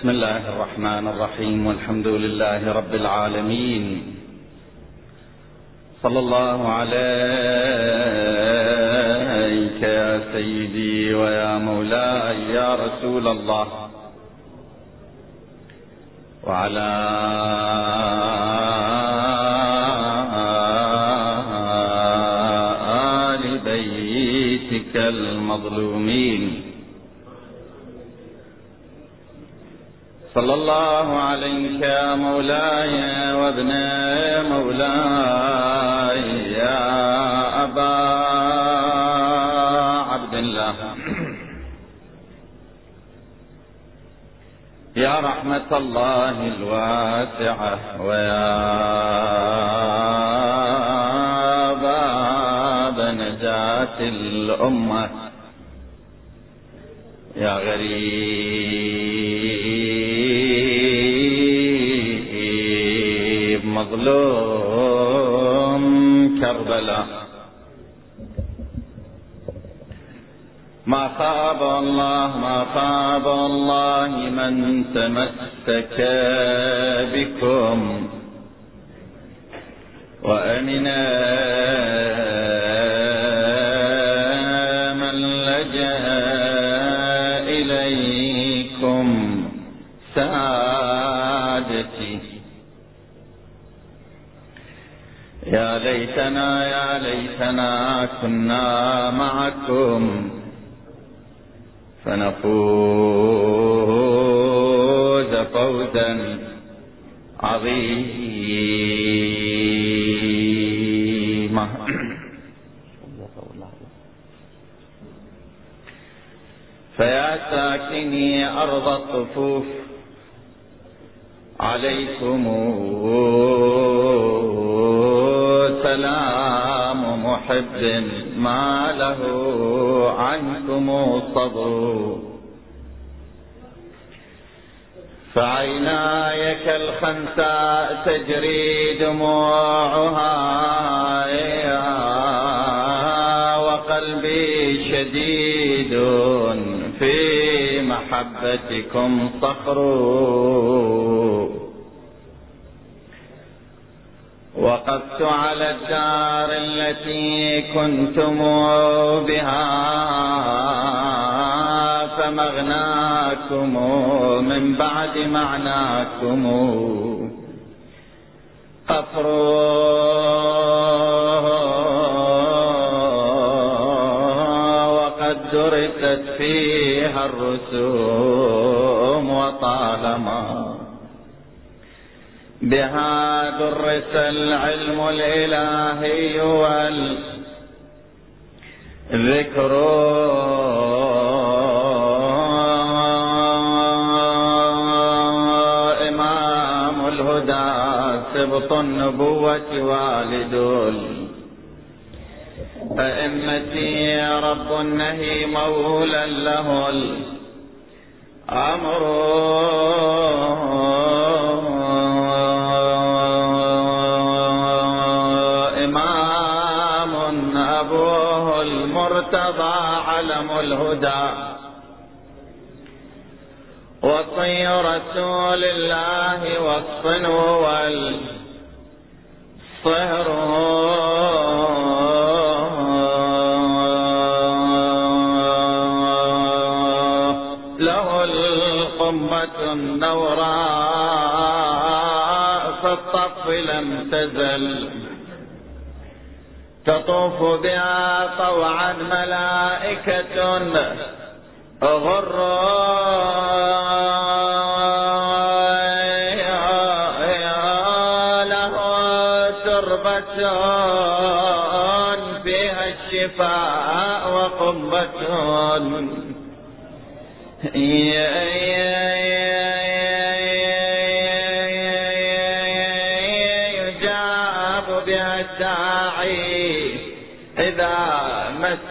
بسم الله الرحمن الرحيم والحمد لله رب العالمين. صلى الله عليك يا سيدي ويا مولاي يا رسول الله. وعلى آل بيتك المظلومين. صلى الله عليك يا مولاي وابن مولاي يا أبا عبد الله. يا رحمة الله الواسعة ويا باب نجاة الأمة. يا غريب مظلوم كربلاء ما خاب الله ما خاب الله من تمسك بكم. وأمنا من لجأ إليكم. سعادتي يا ليتنا يا ليتنا كنا معكم فنفوز فوزا عظيما. فيا ساكني أرض الطفوف عليكم. سلام محب ما له عنكم صبر. فعيناي كالخنساء تجري دموعها وقلبي شديد في محبتكم صخر. وقفت على الدار التي كنتم بها فمغناكم من بعد معناكم. قفر. وقد درست فيها الرسوم وطالما بها درس العلم الإلهي والذكر. إمام الهدى سبط النبوة والد أئمتي رب النهي مولى له الأمر. علم الهدى وصي رسول الله والصنو والصهر له القمة النوراء في الطف لم تزل تطوف بها طوعا ملائكة غر له تربة فيها الشفاء وقبة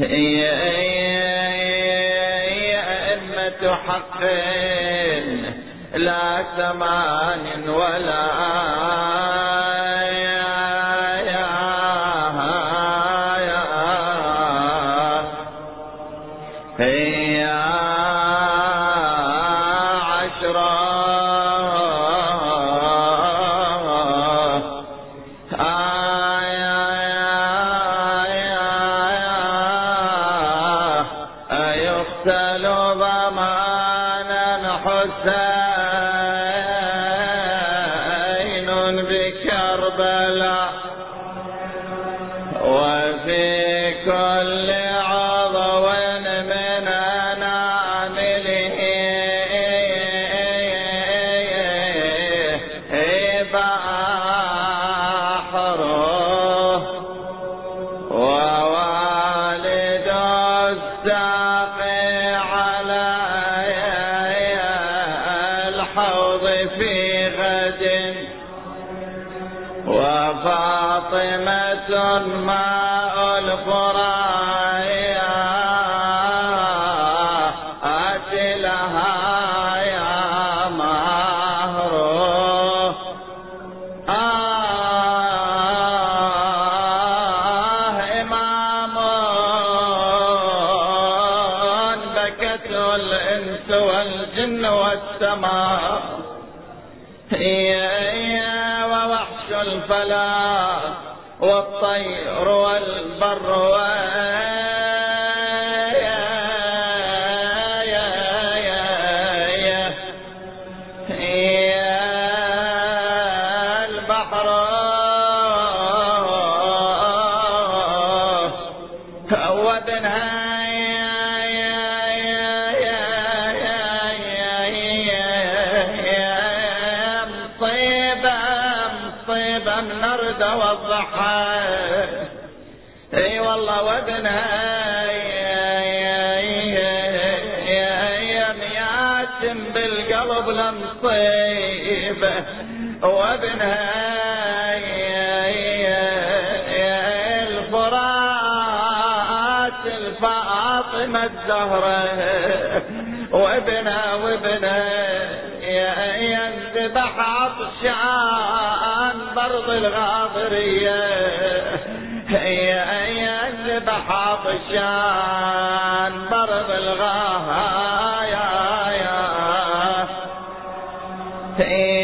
منه تسعة أئمة حق لا ثمان ولا الإنس والجن والسماء. يا ووحش الفلاح والطير والبر بالقلب لمصيبه وابنها الفرات الفاطمة الزهرة وابنها وابنها ينذبح عطشان برض الغاضرية. ينذبح عطشان برض الغاضرية إنا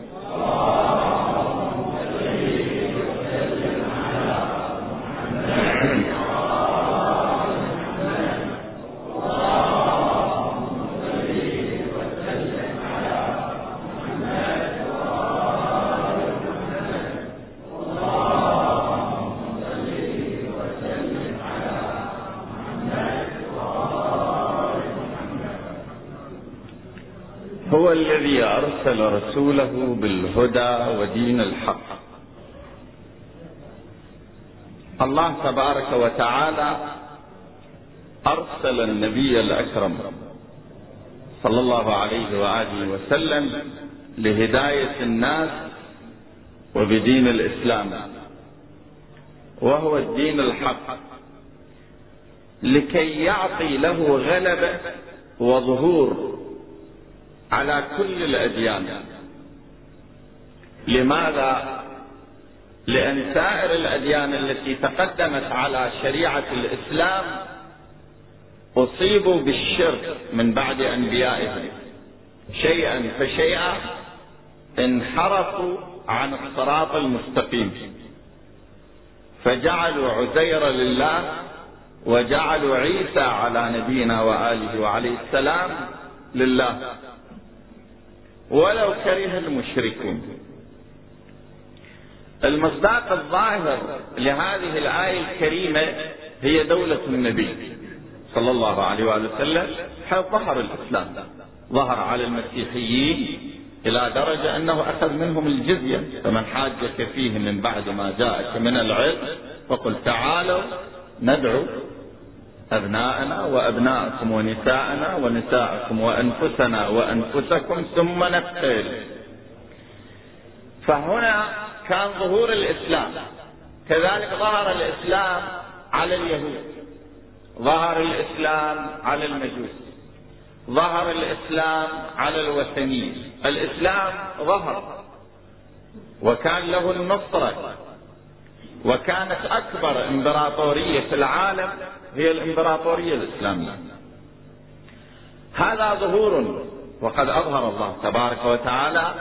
رسوله بالهدى ودين الحق. الله تبارك وتعالى أرسل النبي الأكرم صلى الله عليه وآله وسلم لهداية الناس وبدين الإسلام وهو الدين الحق لكي يعطي له غلبة وظهور على كل الأديان. لماذا؟ لأن سائر الأديان التي تقدمت على شريعة الإسلام أصيبوا بالشرك من بعد أنبيائهم. شيئا فشيئا انحرفوا عن الصراط المستقيم. فجعلوا عزير لله وجعلوا عيسى على نبينا وآله وعليه السلام لله. ولو كره المشركون. المصداق الظاهر لهذه الآية الكريمة هي دولة النبي صلى الله عليه وآله وسلم حيث ظهر الإسلام. ظهر على المسيحيين إلى درجة أنه أخذ منهم الجزية. فمن حاجك فيه من بعد ما جاءك من العلم فقل تعالوا ندعو أبناءنا وأبناءكم ونساءنا ونساءكم وأنفسنا وأنفسكم ثم نقتل فهنا كان ظهور الإسلام. كذلك ظهر الإسلام على اليهود. ظهر الإسلام على المجوس. ظهر الإسلام على الوثنيين. الإسلام ظهر. وكان له النصرة وكانت أكبر إمبراطورية في العالم هي الإمبراطورية الإسلامية هذا ظهور وقد أظهر الله تبارك وتعالى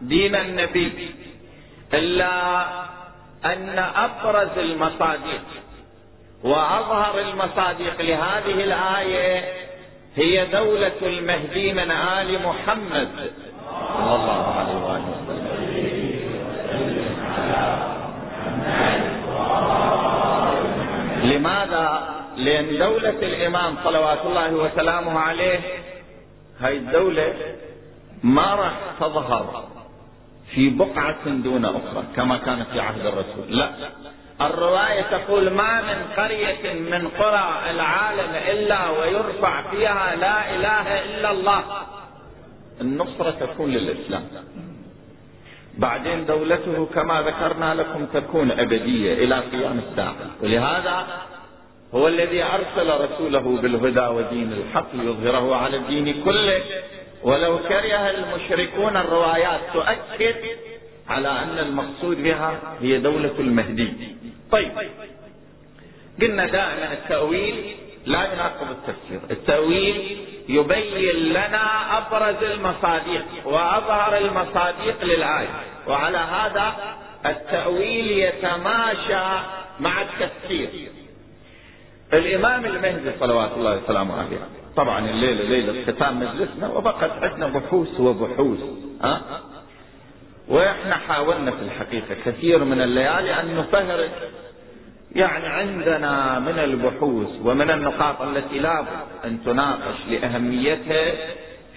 دين النبي إلا أن أبرز المصادق وأظهر المصادق لهذه الآية هي دولة المهدي من آل محمد صلى الله عليه وسلم لماذا؟ لأن دولة الإمام صلوات الله وسلامه عليه هاي الدولة ما راح تظهر في بقعة دون أخرى كما كانت في عهد الرسول. لا. الرواية تقول ما من قرية من قرى العالم إلا ويرفع فيها لا إله إلا الله. النصرة تكون للإسلام. بعدين دولته كما ذكرنا لكم تكون أبدية إلى قيام الساعة. ولهذا هو الذي أرسل رسوله بالهدى ودين الحق ليظهره على الدين كله. ولو كره المشركون الروايات تؤكد على أن المقصود بها هي دولة المهدي. طيب قلنا دائما التأويل لا يناقض التفسير. التأويل يبين لنا أبرز المصادق وأظهر المصادق للآية. وعلى هذا التأويل يتماشى مع التفسير. الإمام المهدي صلوات الله وسلامه عليه. طبعا الليلة ليلة ختام مجلسنا وبقت عندنا بحوث وبحوث ها؟ وإحنا حاولنا في الحقيقة كثير من الليالي أن نفهرس يعني عندنا من البحوث ومن النقاط التي لا أن تناقش لأهميتها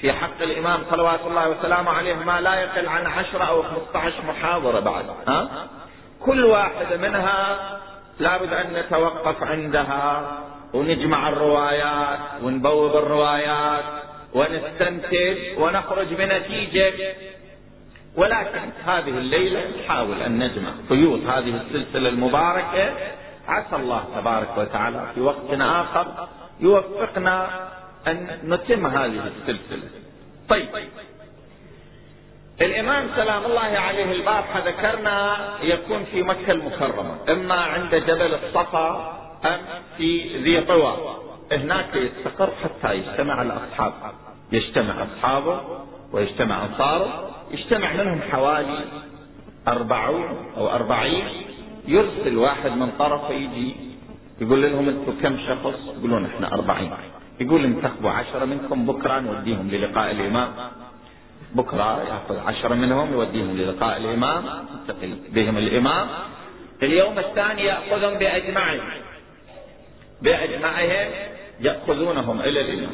في حق الإمام صلوات الله وسلامه عليه ما لا يقل عن عشرة أو 15 محاضرة بعد ها؟ كل واحدة منها لابد أن نتوقف عندها ونجمع الروايات ونبوب الروايات ونستنتج ونخرج بنتيجة. ولكن هذه الليلة نحاول أن نجمع خيوط هذه السلسلة المباركة. عسى الله تبارك وتعالى في وقت آخر يوفقنا أن نتم هذه السلسلة. طيب الإمام سلام الله عليه البارحة ذكرنا يكون في مكة المكرمة. إما عند جبل الصفا أم في ذي طوى. هناك يستقر حتى يجتمع الأصحاب. يجتمع أصحابه ويجتمع أنصاره. يجتمع منهم حوالي أربعون أو أربعين. يرسل واحد من طرفه يجي يقول لهم أنتم كم شخص؟ يقولون إحنا أربعين. يقول انتخبوا عشرة منكم بكرة نوديهم للقاء الإمام. بكرة يأخذ عشرة منهم يوديهم للقاء الإمام. يلتقي بهم الإمام. اليوم الثاني يأخذهم بأجمعهم. بأجمعهم يأخذونهم إلى الإمام.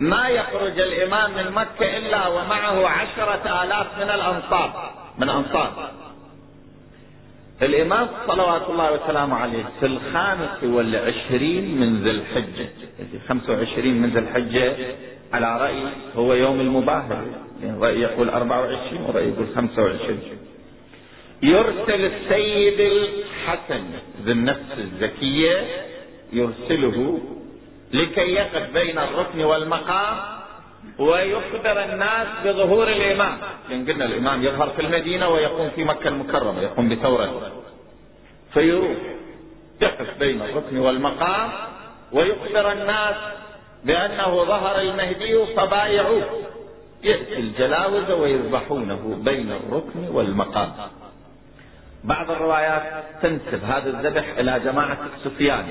ما يخرج الإمام من مكة إلا ومعه عشرة آلاف من الأنصار. من أنصار الإمام صلوات الله وسلامه عليه في الخامس والعشرين من ذي الحجة. خمسة وعشرين من ذي الحجة. على رأي هو يوم المباهرة. يعني رأي يقول أربعة وعشرين ورأي يقول خمسة وعشرين. يرسل السيد الحسن ذي النفس الزكية يرسله لكي يقف بين الركن والمقام ويخبر الناس بظهور الإمام. لأن قلنا الإمام يظهر في المدينة ويقوم في مكة المكرمة يقوم بثورته فيروح يقف بين الركن والمقام ويخبر الناس بأنه ظهر المهدي فبايعوه. يأتي الجلاوزة ويذبحونه بين الركن والمقام. بعض الروايات تنسب هذا الذبح إلى جماعة السفيان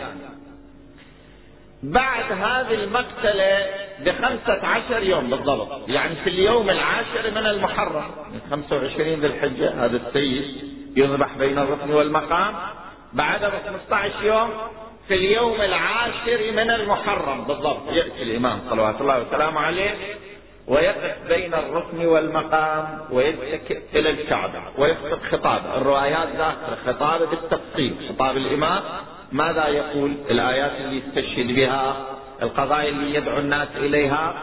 بعد هذه المقتلة بخمسة عشر يوم بالضبط يعني في اليوم العاشر من المحرم من خمسة وعشرين ذي الحجة هذا السيد يذبح بين الركن والمقام. بعد بخمسة عشر يوم في اليوم العاشر من المحرم. بالضبط. يأتي الإمام صلوات الله وسلامه عليه ويقف بين الركن والمقام ويتكئ إلى الكعبة ويخطب خطابه. الروايات ذاكرة خطابه بالتفصيل. خطاب الإمام ماذا يقول؟ الآيات اللي يستشهد بها القضايا اللي يدعو الناس إليها.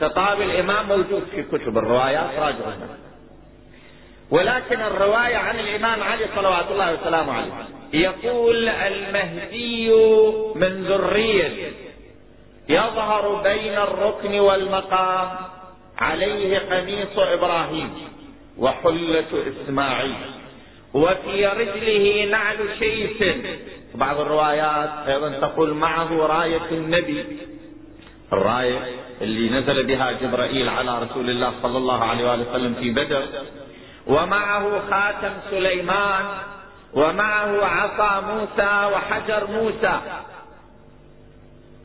خطاب الإمام موجود في كتب الروايات راجعوا ولكن الرواية عن الإمام علي صلوات الله وسلامه عليه. يقول المهدي من ذرية يظهر بين الركن والمقام عليه قميص إبراهيم وحلة إسماعيل. وفي رجله نعل شيث بعض الروايات أيضا تقول معه راية النبي. الراية اللي نزل بها جبرائيل على رسول الله صلى الله عليه وآله وسلم في بدر. ومعه خاتم سليمان ومعه عصا موسى وحجر موسى.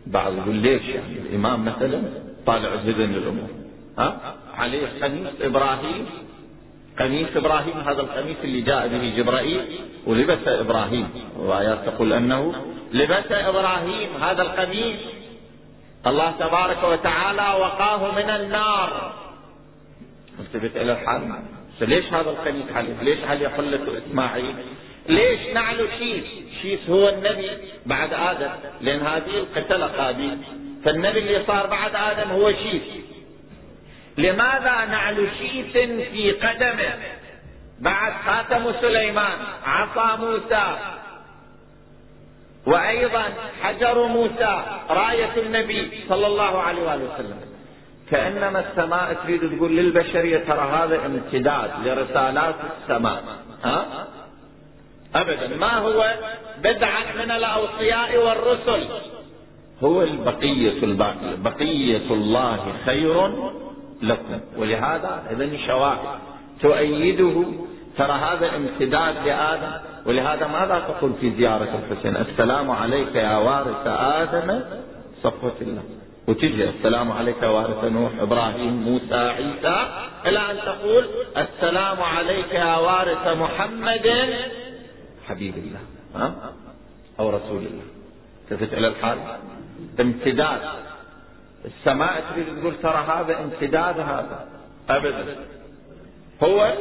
بعض يقول ليش يعني الإمام مثلا طالع جدا الأمور؟ ها؟ عليه قميص إبراهيم قميص إبراهيم هذا القميص اللي جاء به جبرائيل ولبس إبراهيم. وآيات تقول أنه لبس إبراهيم هذا القميص. الله تبارك وتعالى وقاه من النار. التفت إلى الحال؟ ليش هذا القميص عليه ليش عليه حلة إسماعيل؟ ليش نعل شيث شيث هو النبي بعد آدم لأن هذه القتلة قابيل فالنبي اللي صار بعد آدم هو شيث لماذا نعل شيث في قدمه؟ بعد خاتم سليمان عصا موسى. وأيضا حجر موسى راية النبي صلى الله عليه واله وسلم. كأنما السماء تريد تقول للبشرية ترى هذا امتداد لرسالات السماء ها؟ ابدا. ما هو بدعا من الأوصياء والرسل؟ هو البقية الباقية. بقية الله خير لكم. ولهذا اذا شواهد. تؤيده ترى هذا امتداد لآدم. ولهذا ماذا تقول في زيارة الحسين؟ السلام عليك يا وارث آدم صفوة الله. وتجي السلام عليك وارث نوح إبراهيم موسى عيسى. إلى أن تقول السلام عليك يا وارث محمد. حبيب الله ها؟ أو رسول الله. تفت إلى الحال؟ امتداد السماء تريد تقول ترى هذا امتداد هذا. أبدا. هو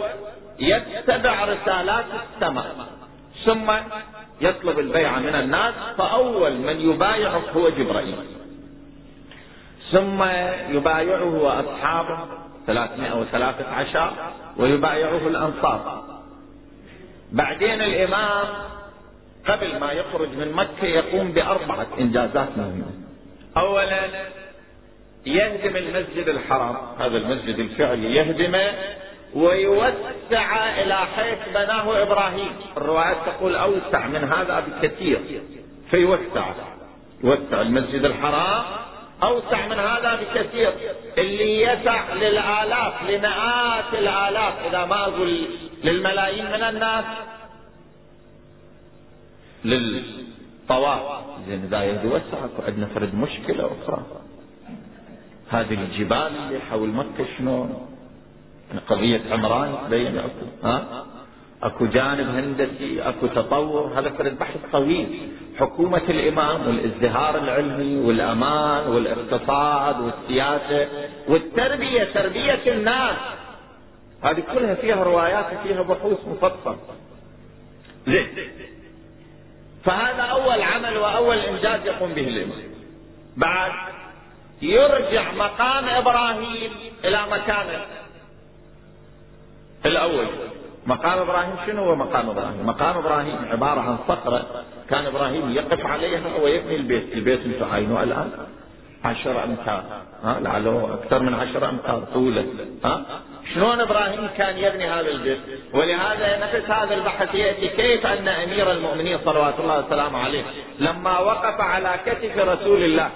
يتبع رسالات السماء ثم يطلب البيعة من الناس فأول من يبايعه هو جبرائيل. ثم يبايعه أصحابه 313 ويبايعه الأنصار. بعدين الإمام قبل ما يخرج من مكة يقوم بأربعة إنجازات مهمة. أولا يهدم المسجد الحرام هذا المسجد الفعلي يهدمه ويوسع إلى حيث بناه إبراهيم. الروايات تقول أوسع من هذا بكثير فيوسع يوسع المسجد الحرام أوسع من هذا بكثير. اللي يسع للآلاف لمئات الآلاف. إذا ما أقول للملايين من الناس للطواف. زين إذا يوسع عندنا فرد مشكلة أخرى. هذه الجبال اللي حول مكة شلون؟ قضية عمران تبين ها؟ اكو جانب هندسي اكو تطور هذا فرد بحث طويل. حكومة الامام والازدهار العلمي والامان والاقتصاد والسياسة والتربية تربية الناس. هذه كلها فيها روايات وفيها بحوث مفصل زين. فهذا أول عمل وأول إنجاز يقوم به الإمام. بعد يرجع مقام إبراهيم إلى مكانه. الأول. مقام إبراهيم شنو هو مقام إبراهيم؟ مقام إبراهيم عبارة عن صخرة. كان إبراهيم يقف عليها ويبني البيت، البيت أنتم عاينوه الآن؟ عشر أمتار. ها لعله أكثر من عشر أمتار طولا ها؟ شلون إبراهيم كان يبني هذا البيت؟ ولهذا نفس هذا البحث يأتي كيف أن أمير المؤمنين صلوات الله وسلامه عليه لما وقف على كتف رسول الله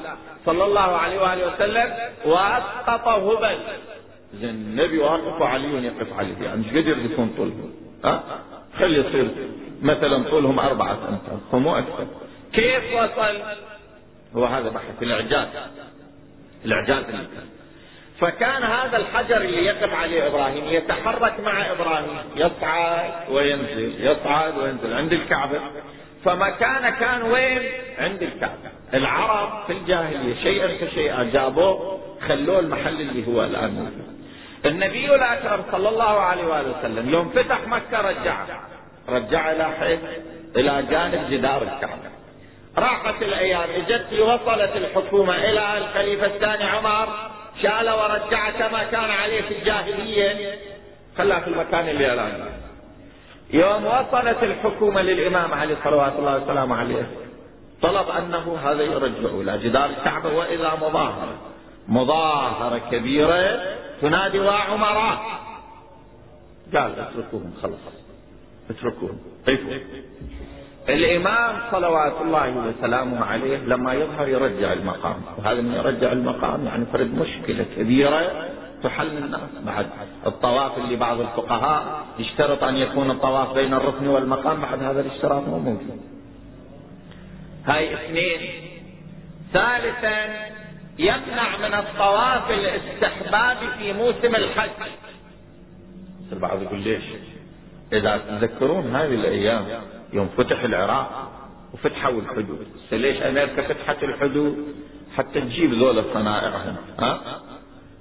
صلى الله عليه وآله وسلم وأسقط هبل. زين النبي واقف وعلي يقف عليه. يعني إيش قدر يكون طولهم ها؟ خلي يصير مثلا طولهم أربعة أمتار مو أكثر. كيف وصل؟ هو هذا بحث. الإعجاز. الإعجاز اللي كان. فكان هذا الحجر اللي يقف عليه إبراهيم يتحرك مع إبراهيم. يصعد وينزل يصعد وينزل عند الكعبة. فمكانه كان وين؟ عند الكعبة. العرب في الجاهلية شيئا فشيئا جابوه خلوه المحل اللي هو الآن. النبي الاكرم صلى الله عليه وآله وسلم يوم فتح مكة رجعه رجع إلى حيث إلى جانب جدار الكعبة. راحت الأيام إجت وصلت الحكومة إلى الخليفة الثاني عمر شال ورجع كما كان عليه في الجاهلية. خلاها في المكان اللي الان يوم وصلت الحكومة للإمام علي صلوات الله وسلامه عليه طلب أنه هذا يرجع إلى جدار الكعبة والى مظاهرة. مظاهرة كبيرة تنادي وعمراء. قال اتركوهم خلص اتركوهم. قفوا الإمام صلوات الله وسلامه عليه لما يظهر يرجع المقام. وهذا من يرجع المقام يعني فرد مشكلة كبيرة تحل الناس. بعد الطواف اللي بعض الفقهاء يشترط أن يكون الطواف بين الركن والمقام بعد هذا الاشتراط مو موجود هاي اثنين. ثالثا يمنع من الطواف الاستحبابي في موسم الحج. البعض يقول ليش؟ إذا تذكرون هذه الأيام يوم فتح العراق وفتحوا الحدود ليش أمريكا فتحت الحدود؟ حتى تجيب ذولا صنائعهم ها؟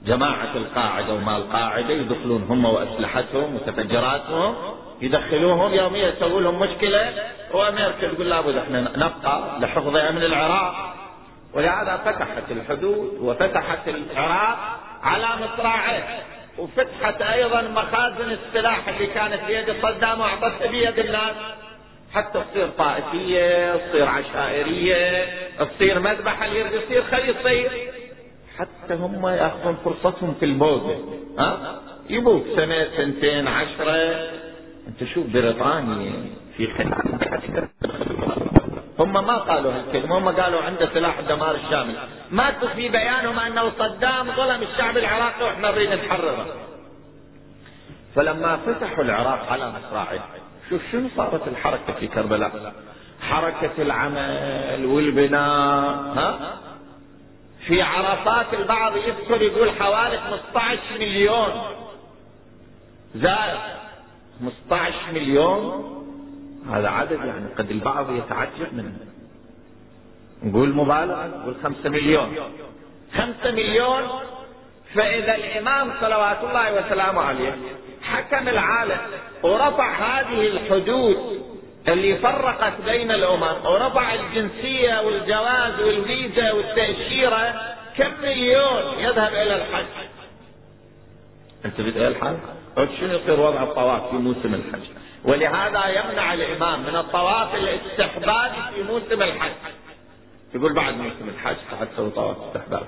جماعة القاعدة وما القاعدة يدخلون هم وأسلحتهم ومتفجراتهم يدخلوهم يوميا يسووا لهم مشكلة. وأمريكا تقول لابد إحنا نبقى لحفظ أمن العراق. ولهذا فتحت الحدود وفتحت العراق على مصراعيه وفتحت أيضا مخازن السلاح اللي كانت بيد صدام وأعطتها بيد الناس. حتى تصير طائفية تصير عشائرية تصير مذبحة اللي يريد يصير خلي يصير حتى هم يأخذون فرصتهم في الموضة ها؟ يبوك سنة سنتين عشرة. أنت شوف بريطانيا في خلال هم ما قالوا هالكلمة هم قالوا عنده سلاح الدمار الشامل. ماتوا في بيانهم انه صدام ظلم الشعب العراقي وإحنا نريد نحرره فلما فتحوا العراق على مصراعيه شوف شنو صارت الحركة في كربلاء؟ حركة العمل والبناء ها؟ في عرفات البعض يذكر يقول حوالي 15 مليون. زائر 15 مليون هذا عدد يعني قد البعض يتعجب منه. نقول مبالغة نقول خمسة مليون. خمسة مليون فإذا الإمام صلوات الله وسلامه عليه حكم العالم ورفع هذه الحدود اللي فرقت بين الأمم ورفع الجنسية والجواز والفيزا والتأشيرة كم مليون يذهب إلى الحج. أنت بدأ الحج؟ شنو يصير وضع الطواف في موسم الحج؟ ولهذا يمنع الإمام من الطواف الاستحبابي في موسم الحج. يقول بعد موسم الحج تعال تسوي طواف استحباب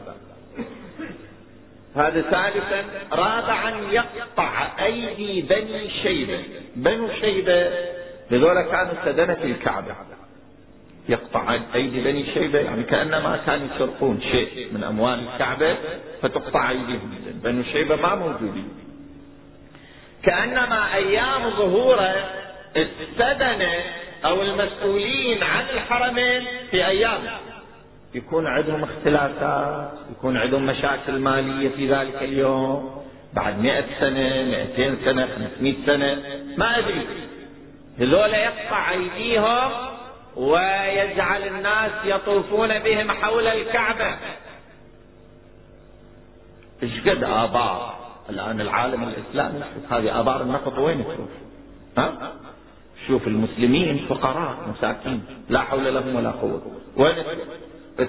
هذا ثالثا رابعا يقطع أيدي بني شيبة. بنو شيبة هذول كانوا سدنة الكعبة. يقطع أيدي بني شيبة يعني كأنما كانوا يسرقون شيء من أموال الكعبة فتقطع أيديهم. بنو شيبة ما موجودين. كأنما أيام ظهوره السدنه أو المسؤولين عن الحرمين في أيام. يكون عندهم اختلافات يكون عندهم مشاكل مالية في ذلك اليوم. بعد مئة سنة مئتين سنة خمسمائة سنة ما أدري. هذول يقطع أيديهم ويجعل الناس يطوفون بهم حول الكعبة. إيش قد آبار الآن العالم الإسلامي هذه آبار النفط وين تروح ها؟ شوف المسلمين فقراء مساكين لا حول لهم ولا قوة. وين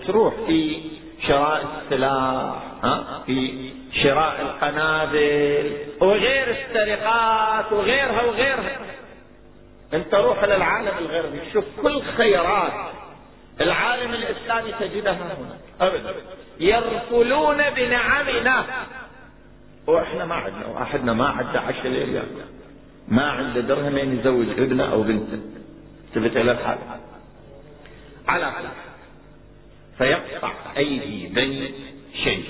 تروح؟ في شراء السلاح ها؟ في شراء القنابل وغير السرقات وغيرها وغيرها. أنت روح للعالم الغربي شوف كل خيرات العالم الإسلامي تجدها هنا ابدا. يرفلون بنعمنا. وإحنا ما عندنا واحدنا ما عنده عشر ريال ما عنده درهمين يزوج ابنه أو بنته. تبت إلى الحال على فيقطع أيدي بني شيء.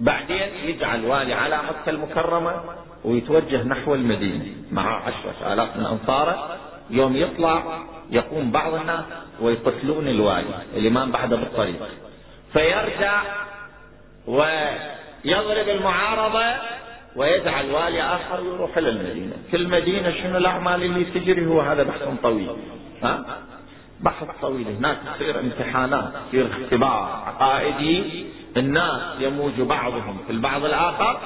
بعدين يجعل والي على مكة المكرمة ويتوجه نحو المدينة. مع عشرة آلاف من أنصاره. يوم يطلع يقوم بعض الناس ويقتلون الوالي. الإمام بعده بالطريق. فيرجع ويضرب المعارضة ويجعل والي آخر ويروح إلى المدينة. في المدينة شنو الأعمال اللي تجري؟ هو هذا بحث طويل. ها؟ بحث طويل. هناك تصير امتحانات تصير اختبار عقائدي. الناس يموج بعضهم في البعض الآخر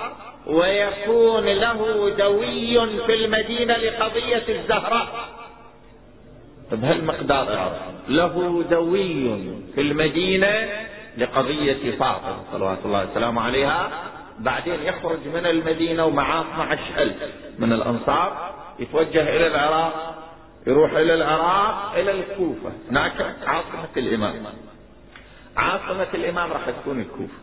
ويكون له دوي في المدينة لقضية الزهراء. بهالمقدار له دوي في المدينة لقضية فاطمة صلوات الله وسلامه عليها. بعدين يخرج من المدينة ومعاه 12 ألف من الأنصار يتوجه إلى العراق يروح إلى العراق إلى الكوفة. هناك عاصمة الإمام. عاصمة الإمام راح تكون الكوفة.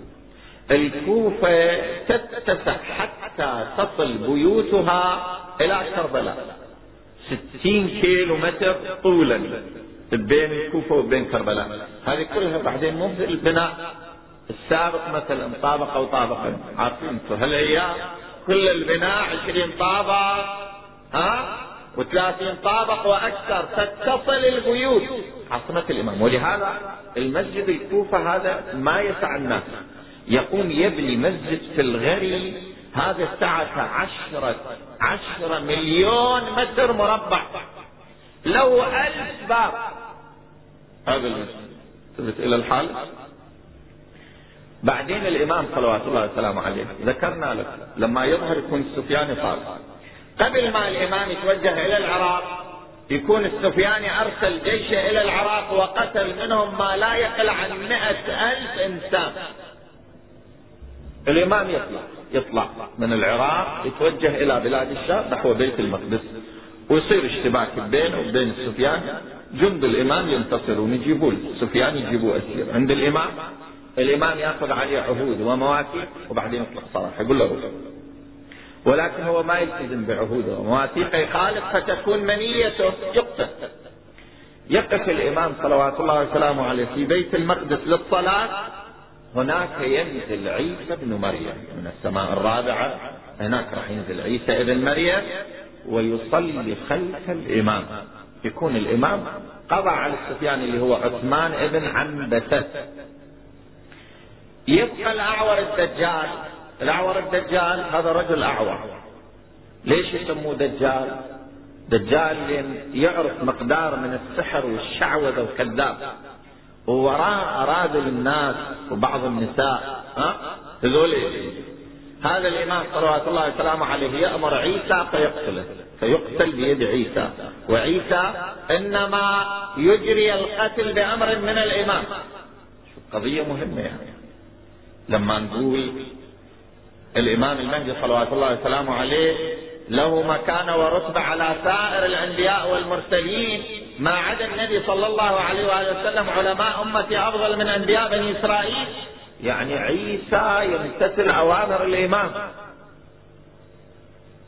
الكوفة تتسع حتى تصل بيوتها إلى كربلاء. ستين كيلو متر طولا. بين الكوفة وبين كربلاء. هذه كلها بعدين مو البناء السابق مثلا طابقة وطابقة عارفين أنتم؟ هالايام كل البناء عشرين طابق؟ ها؟ وثلاثين طابق وأكثر. تتصل البيوت. عاصمة الإمام. ولهذا المسجد الكوفة هذا ما يسع الناس. يقوم يبني مسجد في الغري هذا الساعة عشرة عشرة مليون متر مربع. لو ألف باب. هذا المسجد إلى الحال. بعدين الإمام صلوات الله وسلامه عليه ذكرنا لك لما يظهر يكون السفياني طالب قبل ما الإمام يتوجه إلى العراق يكون السفياني أرسل جيشه إلى العراق وقتل منهم ما لا يقل عن مئة ألف إنسان. الإمام يطلع يطلع من العراق يتوجه إلى بلاد الشام نحو بيت المقدس. ويصير اشتباك بينه وبين السفيان جند الإمام ينتصرون يجيبون السفيان يجيبوه أسير. عند الإمام الإمام يأخذ عليه عهود ومواثيق وبعدين يطلق صراحة يقول له روح. ولكن هو ما يلتزم بعهوده ومواثيقه يخالف فتكون منيته. يقتل. يقف الإمام صلوات الله وسلامه عليه في بيت المقدس للصلاة. هناك ينزل عيسى بن مريم. من السماء الرابعة. هناك راح ينزل عيسى ابن مريم. ويصلي خلف الإمام. يكون الإمام قضى على السفيان اللي هو عثمان ابن عنبسة. يبقى الأعور الدجال. الأعور الدجال هذا رجل أعور. ليش يسموه دجال؟ دجال لأن يعرف مقدار من السحر والشعوذة وكذاب ووراه أرادل الناس وبعض النساء. ها؟ هذول هذا الإمام صلوات الله وسلامه عليه يأمر عيسى فيقتله فيقتل بيد عيسى. وعيسى إنما يجري القتل بأمر من الإمام. قضية مهمة يعني. لما نقول الإمام المهدي صلوات الله وسلامه عليه له مكانة ورتبة على سائر الأنبياء والمرسلين ما عدا النبي صلى الله عليه وآله وسلم علماء أمتي أفضل من أنبياء بني إسرائيل يعني عيسى يمتثل أوامر الإمام.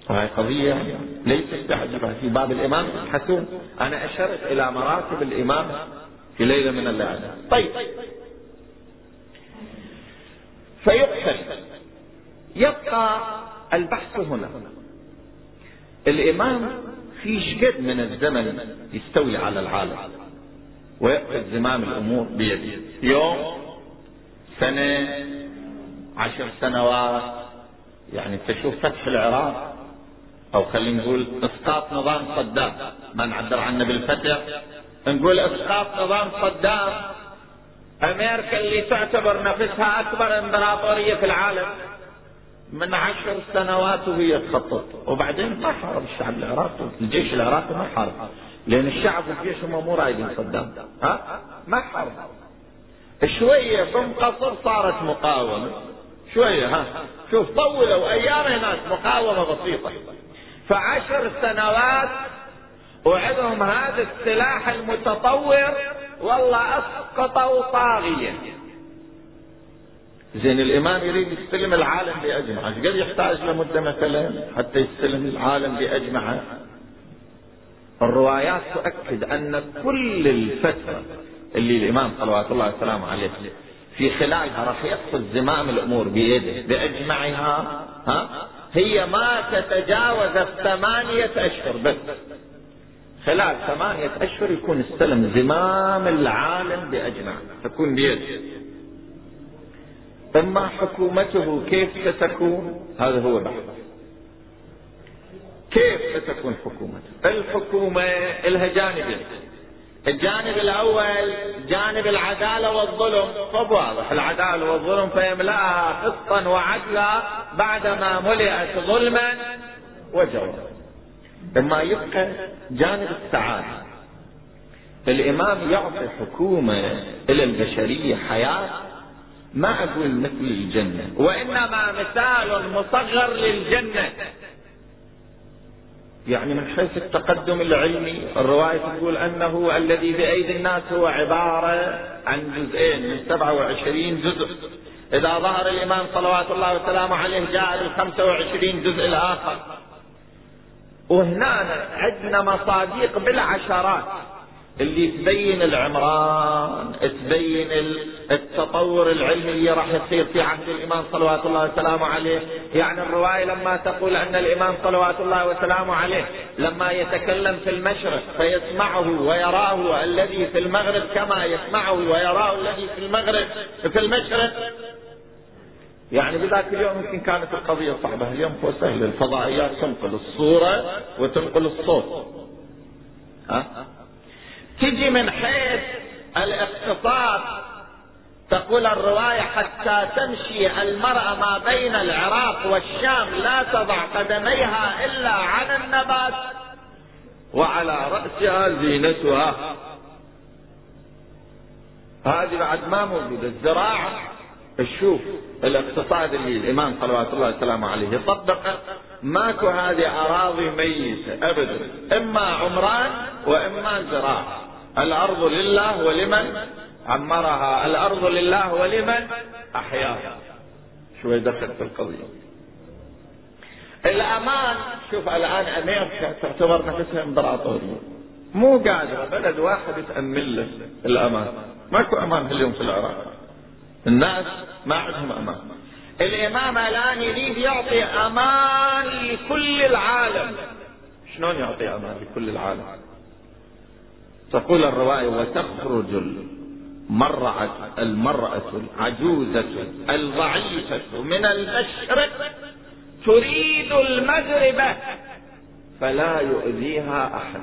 وهي قضية ليست تعجبها في باب الإمام. حسون أنا أشرت إلى مراتب الإمام في ليلة من الليالي. طيب. فيقتل. يبقى البحث هنا. الإمام في شقد من الزمن يستولي على العالم. ويأخذ زمام الأمور بيده. يوم سنة عشر سنوات. يعني تشوف فتح العراق أو خلينا نقول إسقاط نظام صدام. ما نعبر عنه بالفتح نقول إسقاط نظام صدام. أمريكا اللي تعتبر نفسها أكبر إمبراطورية في العالم. من عشر سنوات وهي تخطط. وبعدين ما حارب الشعب العراقي الجيش العراقي ما حارب. لأن الشعب والجيش هم مو رايدين صدام. ها؟ ما حارب. شوية بمقصر صارت مقاومة. شوية ها. شوف طولوا أيام هناك مقاومة بسيطة. فعشر سنوات وعندهم هذا السلاح المتطور والله أسقطوا طاغية. زين الإمام يريد يستلم العالم بأجمعه. إيش قد يحتاج لمدة مثلا حتى يستلم العالم بأجمعه؟ الروايات تؤكد أن كل الفترة اللي الإمام صلوات الله وسلامه عليه. في خلالها راح ياخذ زمام الأمور بيده بأجمعها ها؟ هي ما تتجاوز الثمانية أشهر بس. خلال ثمانية أشهر يكون استلم زمام العالم باجمعه تكون بيده. أما حكومته كيف ستكون؟ هذا هو بحث. كيف ستكون حكومته؟ الحكومة لها جانبين الجانب الأول جانب العدالة والظلم. فواضح العدالة والظلم فيملأها قسطا وعدلا بعدما ملئت ظلما وجورا إما يبقى جانب السعادة. الإمام يعطي حكومة إلى البشرية حياة ما أقول مثل الجنة وإنما مثال مصغر للجنة. يعني من حيث التقدم العلمي الرواية تقول أنه الذي بأيدي الناس هو عبارة عن جزئين من 27 جزء. إذا ظهر الإمام صلوات الله وسلامه عليه جاء لل 25 جزء الآخر. وهنا عندنا مصاديق بالعشرات. اللي تبين العمران تبين التطور العلمي اللي راح يصير في عهد الإمام صلوات الله وسلامه عليه. يعني الرواية لما تقول أن الإمام صلوات الله وسلامه عليه لما يتكلم في المشرق فيسمعه ويراه الذي في المغرب كما يسمعه ويراه الذي في المغرب في المشرق. يعني بذاك اليوم يمكن كانت القضية صعبة. اليوم هو سهل الفضائيات تنقل الصورة وتنقل الصوت. ها؟ تجي من حيث الاقتصاد. تقول الرواية حتى تمشي المرأة ما بين العراق والشام لا تضع قدميها إلا على النبات وعلى رأسها زينتها. هذه بعد ما موجودة. الزراعة الشوف الاقتصاد اللي الإمام صلوات الله وسلامه عليه يطبقه ماكو هذه أراضي ميتة أبدا. إما عمران وإما زراعة. الأرض لله ولمن عمرها؟ الأرض لله ولمن أحياها. شوي دخل في القضية؟ الأمان شوف الآن أمريكا تعتبر نفسها إمبراطورية. مو قادره بلد واحد يتامل له الأمان. ماكو أمان اليوم في العراق. الناس ما عندهم أمان. الإمام الآن يريد يعطي أمان لكل العالم. شلون يعطي أمان لكل العالم؟ تقول الرواية وتخرج المرأة المرأة العجوزة الضعيفة من المشرق تريد المغرب فلا يؤذيها أحد.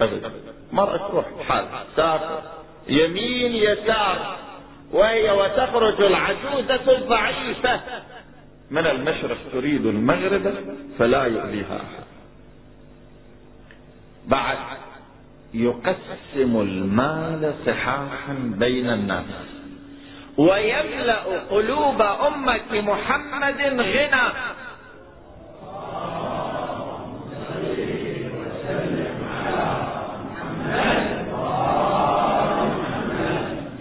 أبدا مرأة تروح حال سافر يمين يسار وهي وتخرج العجوزة الضعيفة من المشرق تريد المغرب فلا يؤذيها أحد. بعد يقسم المال صحاحا بين الناس. ويملأ قلوب أمة محمد غنى.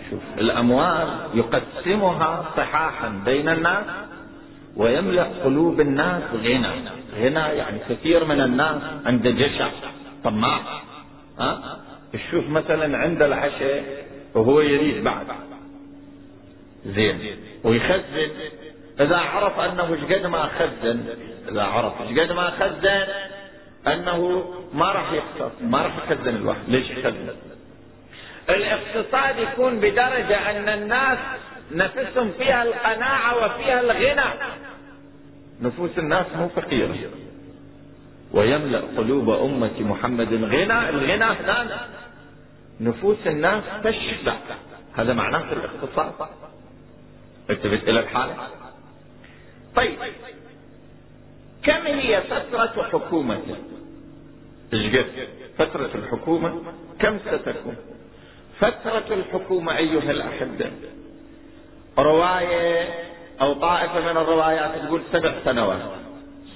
شوف الأموال يقسمها صحاحا بين الناس ويملأ قلوب الناس غنى. غنى يعني كثير من الناس عند جشع طماع. ها؟ تشوف مثلا عند العشاء وهو يريد بعد. زين. ويخزن. إذا عرف أنه إيش قد ما خزن إذا عرف إيش قد ما خزن أنه ما راح يخسر ما راح يخزن الواحد. ليش يخزن؟ الاقتصاد يكون بدرجة أن الناس نفسهم فيها القناعة وفيها الغنى. نفوس الناس مو فقيرة. ويملأ قلوب أمة محمد غنى الغنى هنا نفوس الناس تشبع. هذا معناه الاقتصاد. التفت إلى الحالة. طيب. كم هي فترة حكومته إيش فترة الحكومة. كم ستكون؟ فترة الحكومة أيها الأحبة. رواية أو طائفة من الروايات تقول سبع سنوات.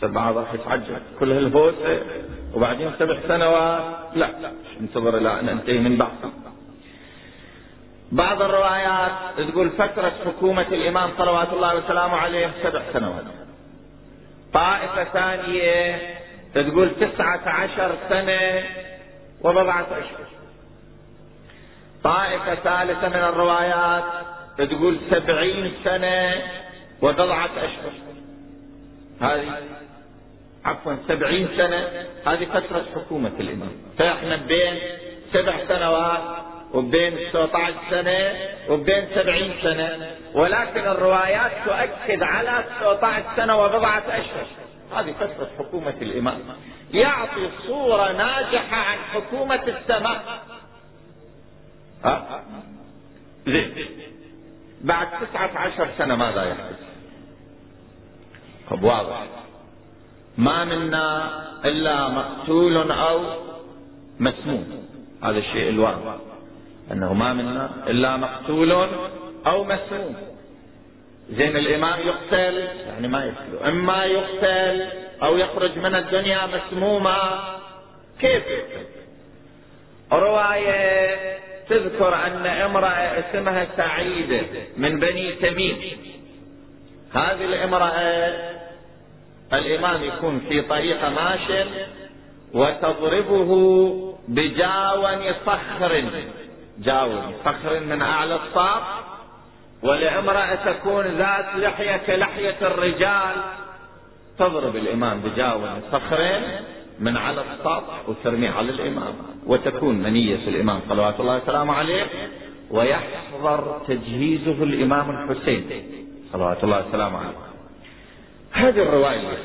بعض راح يتعجب كل هالهوسة وبعدين سبع سنوات؟ لا. انتظر إلى أن ننتهي من بعض. بعض الروايات تقول فترة حكومة الإمام صلوات الله وسلامه عليه سبع سنوات. طائفة ثانية تقول تسعة عشر سنة وبضعة أشهر طائفة ثالثة من الروايات تقول سبعين سنة وبضعة أشهر هذه عفوا سبعين سنة هذه فترة حكومة الإمام. فإحنا بين سبع سنوات وبين 19 سنة وبين 70 سنة. ولكن الروايات تؤكد على 19 سنة وبضعة أشهر. هذه فترة حكومة الإمام. يعطي صورة ناجحة عن حكومة السماء. ها؟ زين. بعد تسعة عشر سنة ماذا يحدث؟ طب واضح. ما منا إلا مقتول أو مسموم. هذا الشيء الواضح. أنه ما منا إلا مقتول أو مسموم. زين الإمام يقتل يعني ما يقتل. إما يقتل أو يخرج من الدنيا مسموما كيف يقتل؟ رواية تذكر أن امرأة اسمها سعيدة من بني تميم. هذه الامرأة الإمام يكون في طريقة ماشٍ وتضربه بجاون صخر. جاون صخر من أعلى الصاف. ولامرأة تكون ذات لحية كلحية الرجال. تضرب الإمام بجاون صخر من على السطح وترميه على الإمام. وتكون منية الإمام صلوات الله وسلامه عليه. ويحضر تجهيزه الإمام الحسين صلوات الله وسلامه عليه. هذه الرواية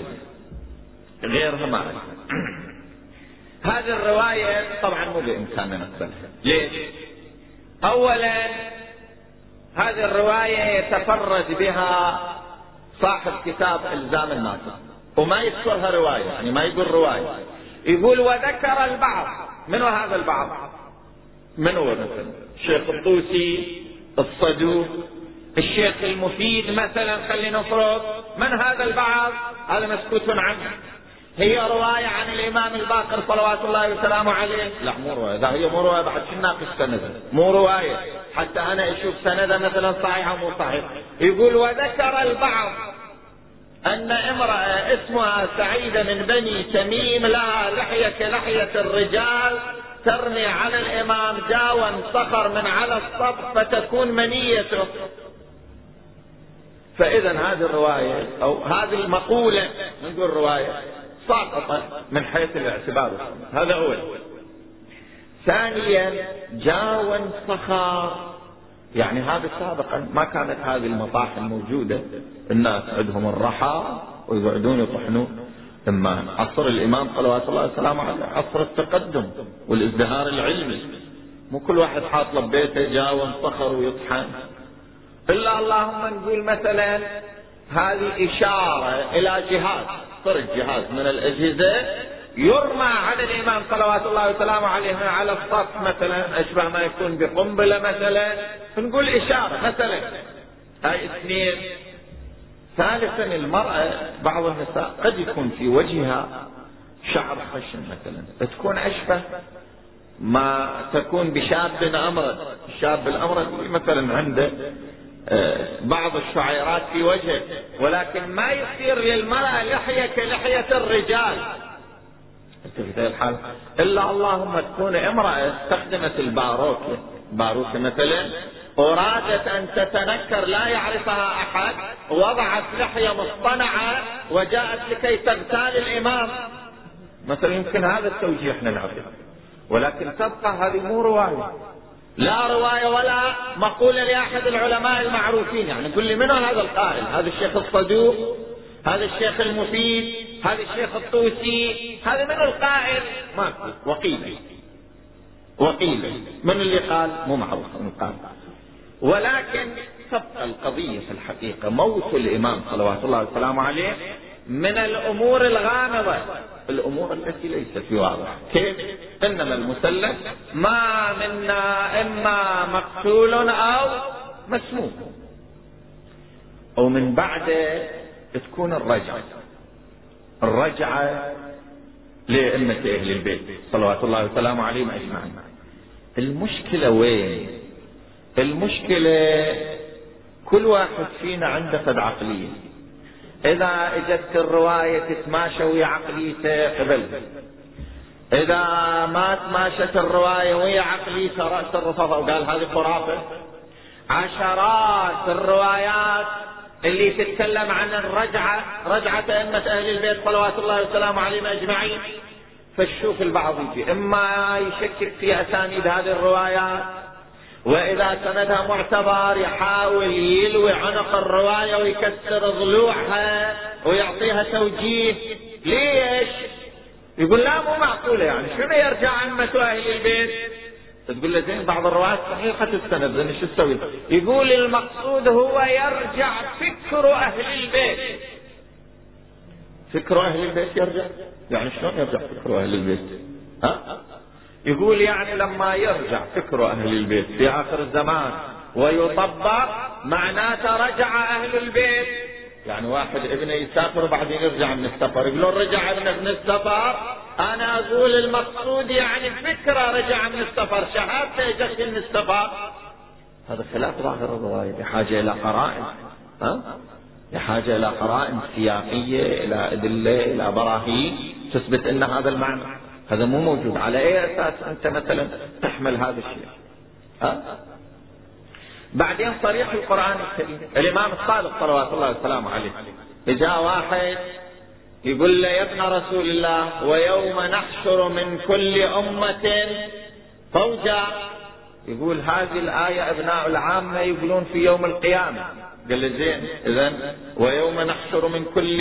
غيرها ما هذه الرواية طبعا مو بإمكاننا نقبلها ليش؟ أولا هذه الرواية يتفرد بها صاحب كتاب إلزام الناصر وما يذكرها رواية يعني ما يقول رواية. يقول وذكر البعض. من هذا البعض؟ من هو مثلا؟ الشيخ الطوسي الصدوق الشيخ المفيد مثلا خلينا نفرض من هذا البعض؟ هذا مسكوت عنه. هي رواية عن الإمام الباقر صلوات الله وسلامه عليه. لا مو رواية. إذا هي مو رواية بعد شو ناقش سندها مو رواية. حتى أنا أشوف سندها مثلا صحيحة مو صحيح يقول وذكر البعض أن امرأة اسمها سعيدة من بني تميم لها لحية كلحية الرجال ترمي على الإمام جاوا صخر من على السطح فتكون منيته فإذا هذه الرواية أو هذه المقولة نقول رواية ساقطة من حيث الاعتبار. هذا أول. ثانيا جاوا صخر يعني هذا سابقا ما كانت هذه المطاحن موجودة. الناس عندهم الرحى ويقعدون يطحنون. اما عصر الإمام صلوات الله وسلامه عليه عصر التقدم والإزدهار العلمي. مو كل واحد حاط له ببيته جاء وانصخر ويطحن. إلا اللهم نقول مثلا هذه إشارة إلى جهاز طرد جهاز من الأجهزة يرمى على الإمام صلوات الله وسلامه عليه على السطح مثلا أشبه ما يكون بقنبلة مثلا نقول إشارة مثلا. هاي اثنين. ثالثا المرأة بعض النساء قد يكون في وجهها شعر خشن مثلا تكون أشبه ما تكون بشاب أمرد الشاب الأمرد مثلا عنده بعض الشعيرات في وجهه ولكن ما يصير للمرأة لحية كلحية الرجال. الحال؟ إلا اللهم تكون امرأة استخدمت الباروكة باروكة مثلا أرادت أن تتنكر لا يعرفها أحد وضعت لحية مصطنعة وجاءت لكي تغتال الإمام. مثلا يمكن هذا التوجيه إحنا نعرفه ولكن تبقى هذه مو رواية. لا رواية ولا مقولة لأحد العلماء المعروفين. يعني لي من هذا القائل. هذا الشيخ الصدوق هذا الشيخ المفيد هذا الشيخ الطوسي. هذا من القائل؟ ماكو وقيل. وقيل. من اللي قال؟ مو معروف. من قال. ولكن تبقى القضية في الحقيقة. موت الإمام صلوات الله وسلامه عليه. من الأمور الغامضة. الأمور التي ليست بواضحة كيف؟ إنما المسلم ما منا إما مقتول أو مسموم. ومن بعده تكون الرجعة. الرجعة لأئمة أهل البيت. صلوات الله وسلامه عليهم أجمعين. المشكلة وين؟ المشكلة كل واحد فينا عنده فد عقلية. إذا إجت الرواية تتماشى ويا عقليته قبل إذا ما تماشت الرواية ويا عقليته رأس الرفضة وقال هذه خرافة. عشرات الروايات اللي تتكلم عن الرجعة رجعة أئمة أهل البيت صلوات الله وسلامه عليهم أجمعين. فشوف البعض يجي إما يشكك في أسانيد هذه الروايات وإذا سندها معتبر يحاول يلوي عنق الرواية ويكسر ضلوعها ويعطيها توجيه ليش؟ يقول لا مو معقولة يعني شنو يرجع عمة أهل البيت تقول له زين بعض الروايات صحيحة السند زين شو تسوي؟ يقول المقصود هو يرجع فكر أهل البيت فكر أهل البيت يرجع يعني شلون يرجع فكر أهل البيت؟ ها؟ يقول يعني لما يرجع فكر أهل البيت في آخر الزمان ويطبق معناته رجع أهل البيت. يعني واحد ابنه يسافر وبعدين يرجع من السفر يقولون رجع ابنه من السفر؟ أنا أقول المقصود يعني فكرة رجع من السفر شهادته اجت من السفر. هذا خلاف ظاهر الرواية بحاجة إلى قرائن. ها؟ بحاجة إلى قرائن سياقية إلى أدلة إلى براهين تثبت إن هذا المعنى. هذا مو موجود. على أي أساس أنت مثلا تحمل هذا الشيء؟ ها؟ بعدين صريح القرآن الكريم. الإمام الصادق صلوات الله وسلامه عليه. جاء واحد يقول له يا ابن رسول الله ويوم نحشر من كل أمة فوجا يقول هذه الآية أبناء العامة يقولون في يوم القيامة. قال له زين إذا ويوم نحشر من كل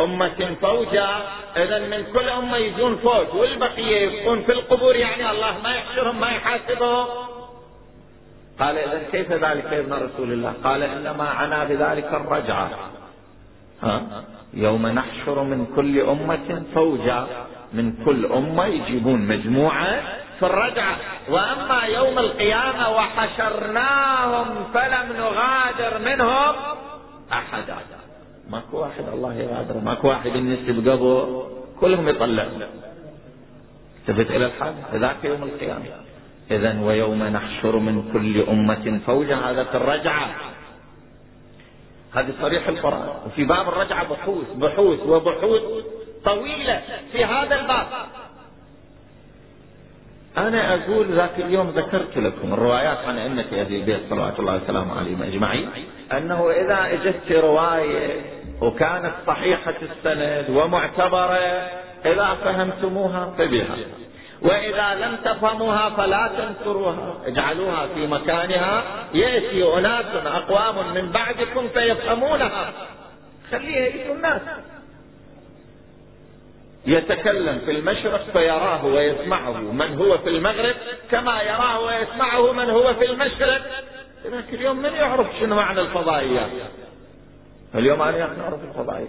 أمة فوجا إذا من كل أمة يجون فوج والبقية يبقون في القبور يعني الله ما يحشرهم ما يحاسبهم. قال إذا كيف ذلك يا ابن رسول الله؟ قال إنما عنا بذلك الرجعة. ها؟ يوم نحشر من كل أمة فوجا من كل أمة يجيبون مجموعة في الرجعة. وأما يوم القيامة وحشرناهم فلم نغادر منهم أحدا ماكو واحد الله يغادر ماكو واحد ينسب قبر كلهم يطلع. التفت إلى الحال؟ ذاك يوم القيامة. إذا ويوم نحشر من كل أمة فوجا هذا في الرجعة. هذه صريح القرآن. وفي باب الرجعة بحوث بحوث وبحوث طويلة في هذا الباب. أنا أقول ذاك اليوم ذكرت لكم الروايات عن أئمة أهل البيت صلوات الله وسلامه عليهم أجمعين أنه إذا أجت رواية وكانت صحيحة السند ومعتبرة إذا فهمتموها فبها وإذا لم تفهموها فلا تنكروها اجعلوها في مكانها يأتي أناس أقوام من بعدكم فيفهمونها. خليها يجوا الناس. يتكلم في المشرق فيراه ويسمعه من هو في المغرب كما يراه ويسمعه من هو في المشرق. لكن اليوم من يعرف شنو معنى الفضائيات اليوم أنا نعرف الفضائيات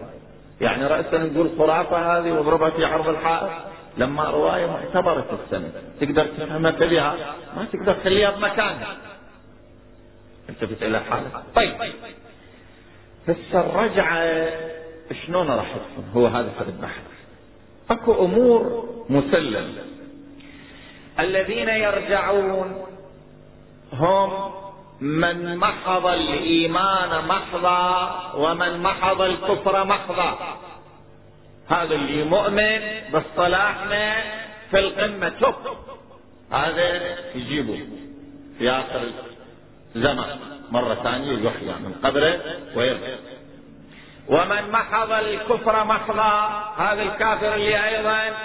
يعني رأسا نقول خرافة هذه واضربها في عرض الحائط. لما رواية معتبرة في السنة تقدر تفهمها بها ما تقدر تخليها بمكانها التفت إلى حالك. طيب. بس الرجعة شلون راح تكون؟ هو هذا فرد البحث أكو أمور مسلمة. الذين يرجعون هم من محض الإيمان محضا ومن محض الكفر محضا. هذا اللي مؤمن بالصلاحنا في القمة. توب هذا يجيبه في آخر الزمان مرة ثانية يحيى من قبره ويرجع. ومن محض الكفر محضا هذا الكافر اللي أيضا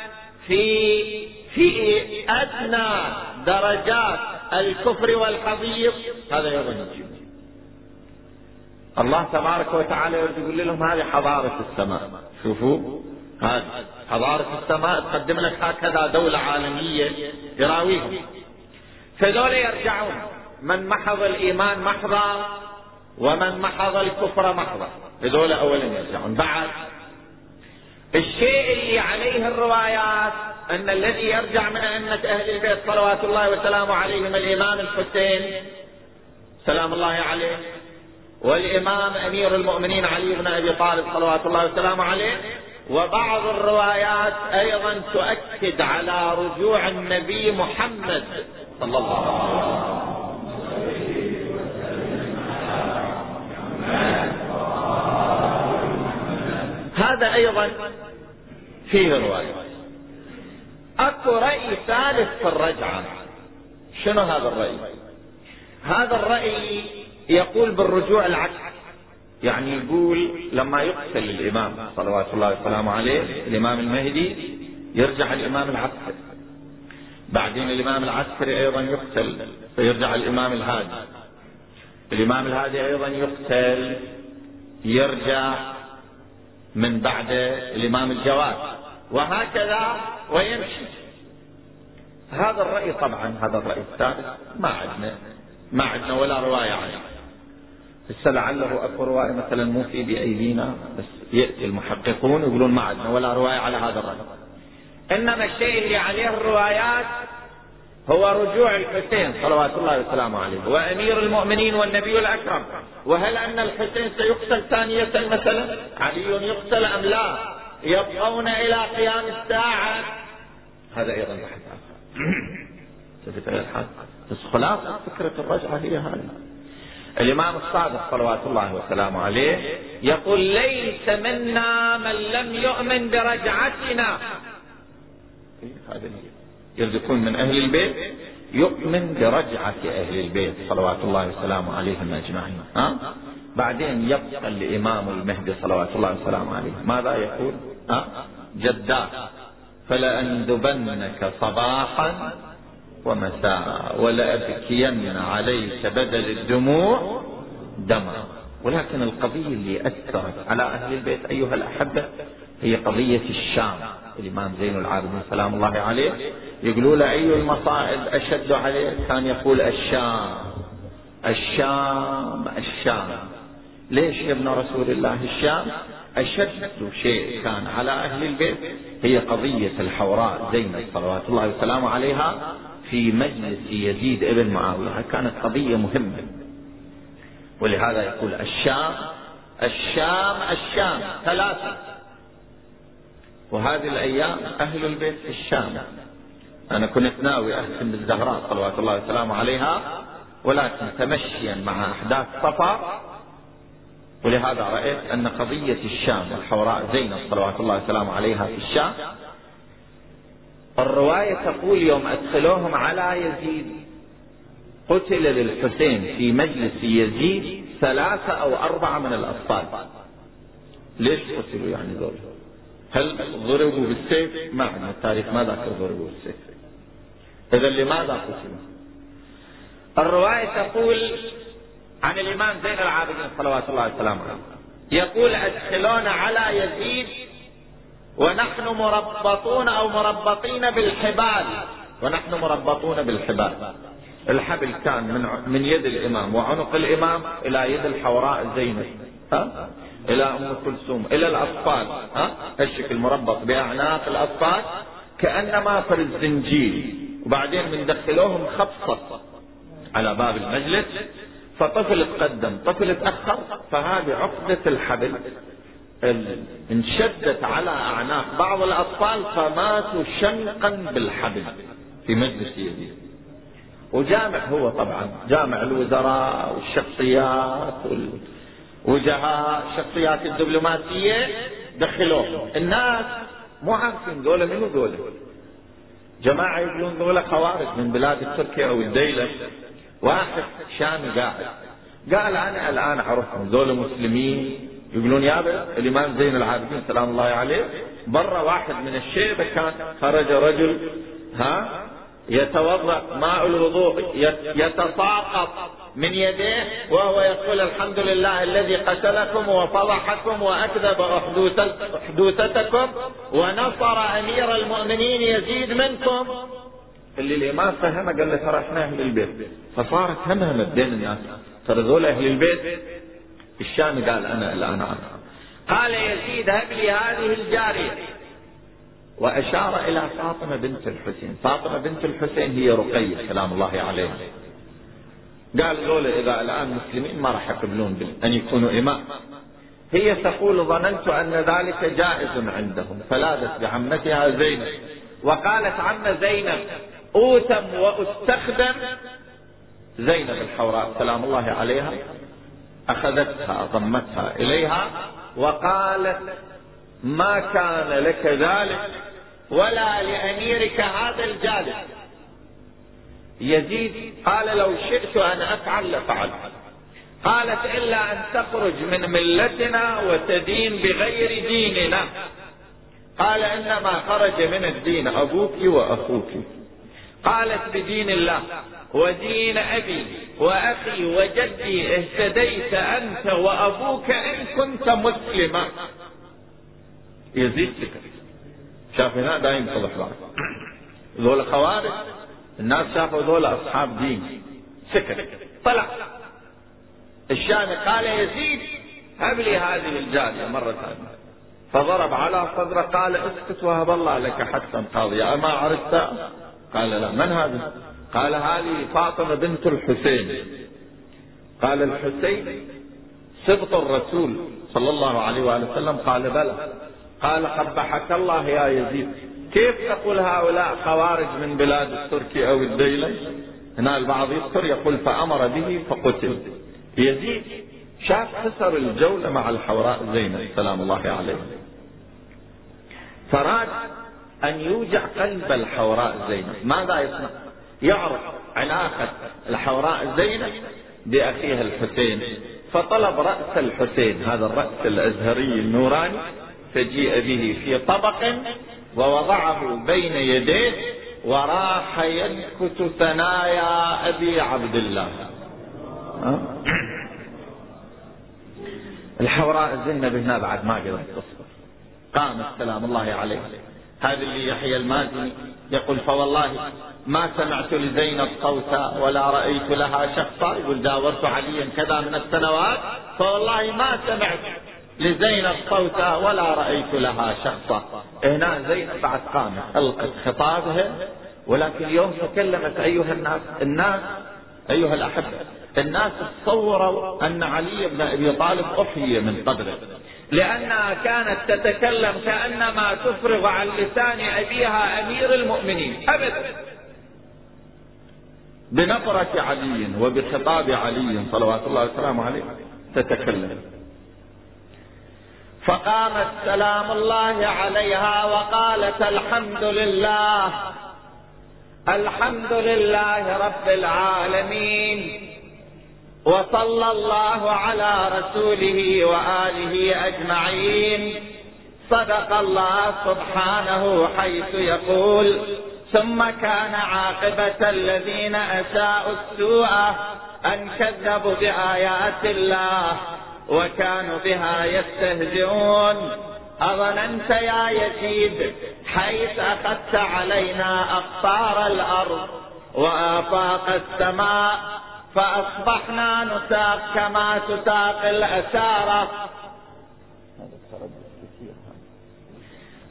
في في أدنى درجات الكفر والحضيض هذا يجيبه الله تبارك وتعالى يقول لهم هذه حضارة السماء. شوفوا هذه حضارة السماء تقدم لك هكذا دولة عالمية يراويهم. فذول يرجعون. من محض الإيمان محضا ومن محض الكفر محضا هذول أولا يرجعون. بعد الشيء اللي عليه الروايات أن الذي يرجع من أئمة أهل البيت صلوات الله وسلامه عليهم الإمام الحسين سلام الله عليه والإمام أمير المؤمنين علي بن أبي طالب صلوات الله وسلامه عليه وبعض الروايات أيضا تؤكد على رجوع النبي محمد صلى الله عليه هذا أيضا فيه رواية. أكو رأي ثالث في الرجعة. شنو هذا الرأي؟ هذا الرأي يقول بالرجوع العكس. يعني يقول لما يقتل الإمام صلوات الله وسلامه عليه الإمام المهدي يرجع الإمام العسكري. بعدين الإمام العسكري أيضا يقتل فيرجع الإمام الهادي. الإمام الهادي أيضا يقتل يرجع من بعد الإمام الجواد وهكذا ويمشي. هذا الرأي طبعا هذا الرأي الثالث ما عندنا ما عندنا ولا رواية عنه. هسه لعله أكو رواية مثلا مو في بأيدينا بس يأتي المحققون يقولون ما عندنا ولا رواية على هذا الرأي. إنما الشيء اللي عليه الروايات هو رجوع الحسين صلوات الله وسلامه عليه وأمير المؤمنين والنبي الأكرم. وهل أن الحسين سيقتل ثانية مثلا؟ علي يقتل أم لا؟ يبقون إلى قيام الساعة. هذا أيضا بحث آخر. بس خلاصه فكرة الرجعة هي هذه. الإمام الصادق صلوات الله وسلامه عليه يقول ليس منا من لم يؤمن برجعتنا. هذا يريد يكون من أهل البيت يؤمن برجعة أهل البيت صلوات الله وسلامه عليهم أجمعين. ها؟ بعدين يبقى الإمام المهدي صلوات الله وسلامه عليه. ماذا يقول؟ ها؟ جدا فلأندبنك صباحا ومساء ولأبكين عليك بدل الدموع دما. ولكن القضية اللي أثرت على أهل البيت أيها الأحبة هي قضية الشام. الإمام زين العابدين. سلام الله عليه. يقولوا له أي المصائب؟ أشد عليه. كان يقول الشام. الشام الشام. ليش يا ابن رسول الله الشام؟ أشد شيء كان على أهل البيت هي قضية الحوراء زينب صلوات الله وسلامه عليها في مجلس يزيد ابن معاوية. كانت قضية مهمة. ولهذا يقول الشام الشام الشام. ثلاثة. وهذه الأيام أهل البيت في الشام. أنا كنت ناوي أهتم بالزهراء صلوات الله وسلامه عليها ولكن تمشيا مع أحداث صفا ولهذا رأيت أن قضية الشام الحوراء زينب صلوات الله وسلامه عليها في الشام. الرواية تقول يوم أدخلوهم على يزيد قتل للحسين في مجلس يزيد ثلاثة أو أربعة من الأطفال. ليش قتلوا يعني ذول هل ضربوا بالسيف؟ ما عندنا. التاريخ ما ذكر ضربوا بالسيف. إذا لماذا قتلوا الرواية تقول عن الإمام زين العابدين صلوات الله وسلامه عليه يقول أدخلونا على يزيد ونحن مربطون أو مربطين بالحبال. ونحن مربطون بالحبال. الحبل كان من من يد الإمام وعنق الإمام إلى يد الحوراء زينب. ها؟ إلى أم كلثوم إلى الأطفال ها؟ الشكل مربط باعناق الأطفال كأنما في الزنجيل وبعدين بندخلوهم خبصة على باب المجلس فطفل تقدم طفل تأخر فهذه عقدة الحبل انشدت على أعناق بعض الأطفال فماتوا شنقا بالحبل في مجلس يزيد وجامع هو طبعا جامع الوزراء والشخصيات والوجهاء الشخصيات الدبلوماسية دخلوه الناس مو عارفين ذولا منو ذولا. جماعة يقولون ذولا خوارج من بلاد تركيا أو الديلة. واحد شامي قاعد قال أنا الآن اعرفهم ذولا مسلمين. يقولون يابا الإمام زين العابدين سلام الله عليه برا واحد من الشيبة كان خرج رجل ها يتوضأ ماء الوضوء يتساقط. من يديه وهو يقول الحمد لله الذي قتلكم وفضحكم وأكذب أحدوثتكم ونصر أمير المؤمنين يزيد منكم. اللي الإمام فهمه قال له ترى إحنا أهل البيت. فصارت همهمه بين الناس. ترى ذول أهل البيت؟ الشام قال أنا الآن أعرف. قال يزيد هب لي هذه الجارية. وأشار إلى فاطمة بنت الحسين. فاطمة بنت الحسين هي رقية سلام الله عليها. قال ذولا إذا الآن مسلمين ما راح يقبلون أن يكونوا إمام. هي تقول ظننت أن ذلك جائز عندهم فلاذت بعمتها زينب. وقالت عم زينب أوتم وأستخدم زينب الحوراء سلام الله عليها. أخذتها ضمتها إليها وقالت ما كان لك ذلك ولا لأميرك هذا الجالس. يزيد قال لو شئت أن أفعل لفعلت. قالت إلا أن تخرج من ملتنا وتدين بغير ديننا. قال إنما خرج من الدين أبوك وأخوك. قالت بدين الله ودين أبي وأخي وجدي اهتديت أنت وأبوك إن كنت مسلما. يزيد. شاف هنا دايم صلح بعض ذول خوارج الناس شافوا ذول أصحاب دين. سكت. طلع. الشامي قال يزيد هب لي هذه الجارية مرة ثانية. فضرب على صدره قال اسكت وهب الله لك حتى قاضي أما عرفت؟ قال لا. من هذا؟ قال هذه فاطمة بنت الحسين. قال الحسين سبط الرسول صلى الله عليه وآله وسلم. قال بلى. قال قبحك الله يا يزيد. كيف تقول هؤلاء خوارج من بلاد التركي أو الديلة هنا البعض يذكر يقول فأمر به فقتل. يزيد شاف خسر الجولة مع الحوراء زينب سلام الله عليه. فراد أن يوجع قلب الحوراء زينب ماذا يصنع؟ يعرف علاقة الحوراء زينب بأخيها الحسين. فطلب رأس الحسين هذا الرأس الأزهري النوراني فجيء به في طبق ووضعه بين يديه وراح ينكت ثنايا أبي عبد الله. الحوراء زينب هنا بعد ما قدرت تصبر قامت سلام الله عليه. هذا اللي يحيى المازني يقول فوالله ما سمعت لزينب صوتا ولا رأيت لها شخصا. يقول جاورت عليا كذا من السنوات فوالله ما سمعت. لزينب صوتا ولا رأيت لها شخصا. هنا زينب بعد قامت ألقت خطابها ولكن اليوم تكلمت أيها الناس الناس أيها الأحبة الناس تصوروا أن علي بن أبي طالب أحيي من قبره. لأنها كانت تتكلم كأنما تفرغ عن لسان أبيها أمير المؤمنين. أبدا بنظرة علي وبخطاب علي صلوات الله وسلامه عليه تتكلم. فقامت سلام الله عليها وقالت الحمد لله. الحمد لله رب العالمين. وصلى الله على رسوله وآله أجمعين. صدق الله سبحانه حيث يقول ثم كان عاقبة الذين أساءوا السوء أن كذبوا بآيات الله. وكانوا بها يستهزئون. أظننت يا يزيد حيث أخذت علينا أقطار الأرض وآفاق السماء فأصبحنا نساق كما تساق الأسارة.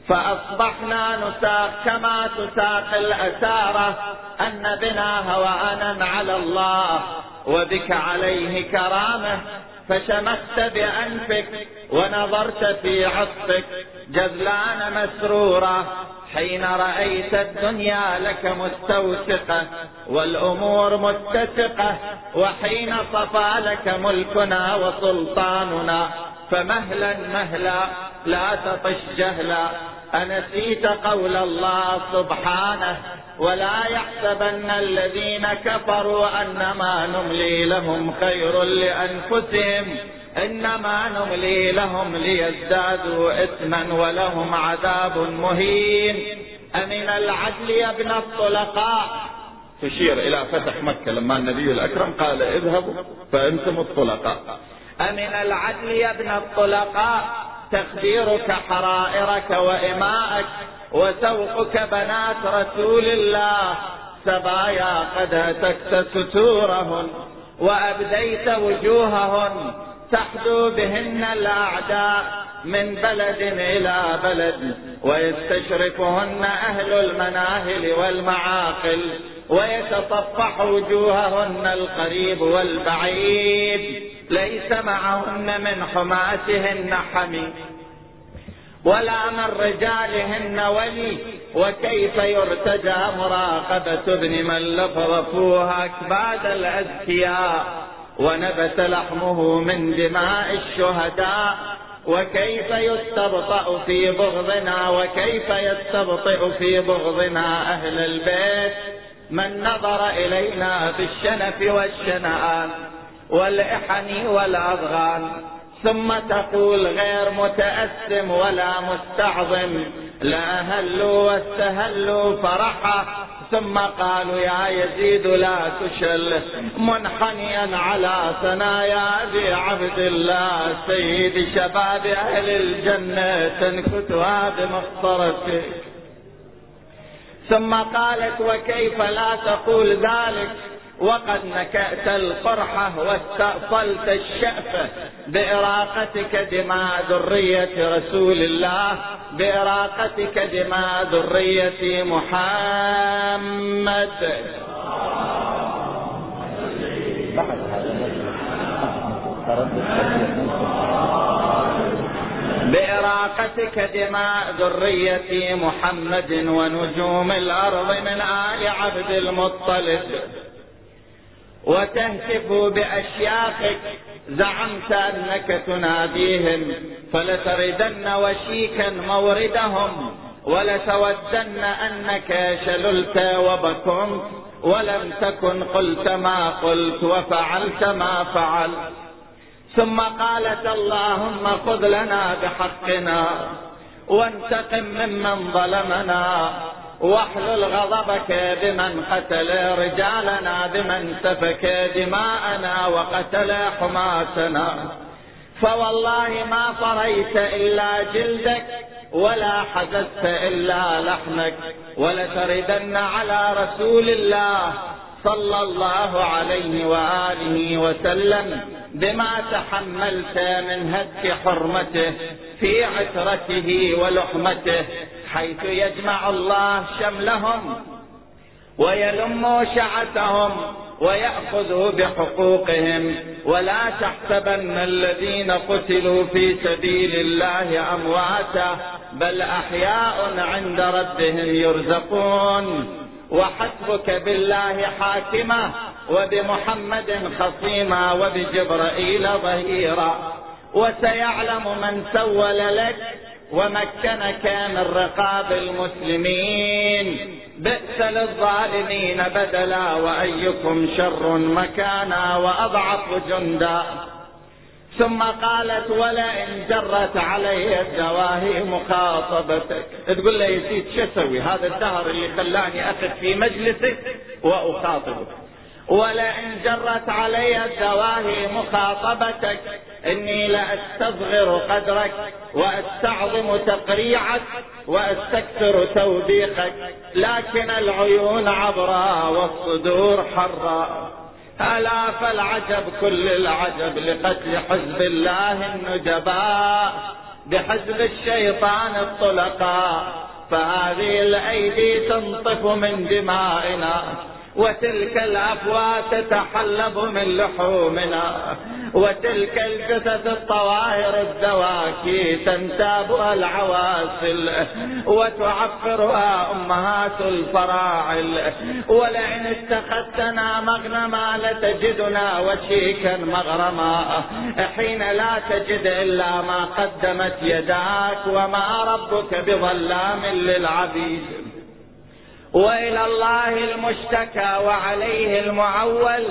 فأصبحنا نساق كما تساق الأسارة. أن بنا هوانا على الله وبك عليه كرامة. فشمخت بأنفك ونظرت في عطفك. جذلان مسرورة حين رأيت الدنيا لك مستوثقة والأمور متسقة وحين صفى لك ملكنا وسلطاننا. فمهلا مهلا لا تطش جهلا أنسيت قول الله سبحانه ولا يحسبن الذين كفروا أنما نملي لهم خير لأنفسهم إنما نملي لهم ليزدادوا إثما ولهم عذاب مهين. أمن العدل يا ابن الطلقاء؟ تشير إلى فتح مكة لما النبي الأكرم قال اذهبوا فأنتم الطلقاء. أمن العدل يا ابن الطلقاء؟ تخديرك حرائرك وإماءك وسوقك بنات رسول الله. سبايا قد هتكت ستورهن وأبديت وجوههن. تحدو بهن الأعداء من بلد إلى بلد ويستشرفهن أهل المناهل والمعاقل. ويتصفح وجوههن القريب والبعيد. ليس معهن من حماتهن حمي ولا من رجالهن ولي. وكيف يرتجى مراقبة ابن من لفظفوها أكباد الأذكياء. ونبت لحمه من دماء الشهداء. وكيف يستبطأ في بغضنا. وكيف يستبطئ في بغضنا أهل البيت. من نظر إلينا بالشنف والشنآن والإحن والأضغان ثم تقول غير متأثم ولا مستعظم لا هلوا واستهلوا فرحا ثم قالوا يا يزيد لا تشل منحنيا على ثنايا أبي عبد الله سيد شباب أهل الجنة تنكتها بمخصرتك ثم قالت وكيف لا تقول ذلك؟ وقد نكأت القرحة واستأصلت الشأفة بإراقتك دماء ذرية رسول الله بإراقتك دماء ذرية محمد. بإراقتك دماء ذرية محمد ونجوم الأرض من آل عبد المطلب. وتهتف بأشياخك زعمت أنك تناديهم فلتردن وشيكا موردهم ولتودن أنك شللت وبكمت ولم تكن قلت ما قلت وفعلت ما فعلت. ثم قالت اللهم خذ لنا بحقنا وانتقم ممن ظلمنا واحلل غضبك بمن قتل رجالنا بمن سفك دماءنا وقتل حماتنا فوالله ما طريت إلا جلدك ولا حدثت إلا لحمك ولتردن على رسول الله صلى الله عليه وآله وسلم بما تحملت من هتك حرمته في عترته ولحمته حيث يجمع الله شملهم ويلم شعتهم ويأخذ بحقوقهم. ولا تحسبن الذين قتلوا في سبيل الله أمواتا بل أحياء عند ربهم يرزقون. وحسبك بالله حاكما وبمحمد خصيما وبجبرائيل ظهيرا. وسيعلم من سول لك ومكنك من رقاب المسلمين. بئس للظالمين بدلا وأيكم شر مكانا وأضعف جندا. ثم قالت ولئن جرت علي الدواهي مخاطبتك. تقول له يزيد شو أسوي؟ هذا الدهر اللي خلاني أخذ في مجلسك وأخاطبك. ولئن جرت علي الدواهي مخاطبتك إني لاستصغر قدرك وأستعظم تقريعك وأستكثر توبيخك. لكن العيون عبراء والصدور حراء الا فالعجب كل العجب لقتل حزب الله النجباء بحزب الشيطان الطلقاء. فهذه الأيدي تنطف من دمائنا. وتلك الأفواه تتحلب من لحومنا وتلك الجثث الطواهر الدواكي تنتابها العواسل وتعفرها أمهات الفراعل. ولئن اتخذتنا مغنما لتجدنا وشيكا مغرما حين لا تجد إلا ما قدمت يداك وما ربك بظلام للعبيد. وإلى الله المشتكى وعليه المعول.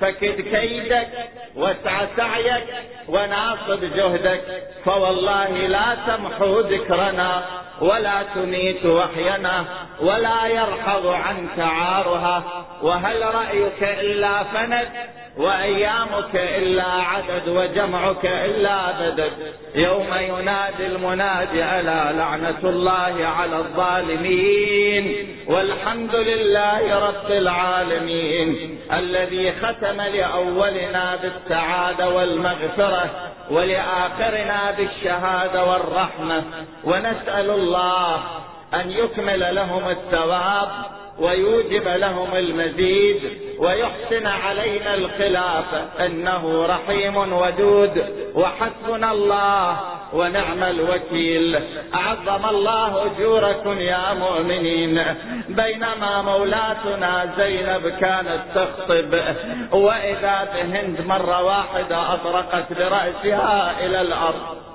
فكد كيدك واسع سعيك وناصب جهدك. فوالله لا تمحو ذكرنا ولا تميت وحينا ولا يرحض عنك عارها. وهل رأيك إلا فند وأيامك إلا عدد وجمعك إلا بدد. يوم ينادي المنادي الا لعنة الله على الظالمين. والحمد لله رب العالمين. الذي ختم لأولنا بالسعادة والمغفرة ولآخرنا بالشهادة والرحمة. ونسأل الله أن يكمل لهم الثواب ويوجب لهم المزيد ويحسن علينا الخلافة إنه رحيم ودود. وحسبنا الله ونعم الوكيل. عظم الله أجوركم يا مؤمنين. بينما مولاتنا زينب كانت تخطب وإذا بهند مرة واحدة أطرقت برأسها إلى الأرض.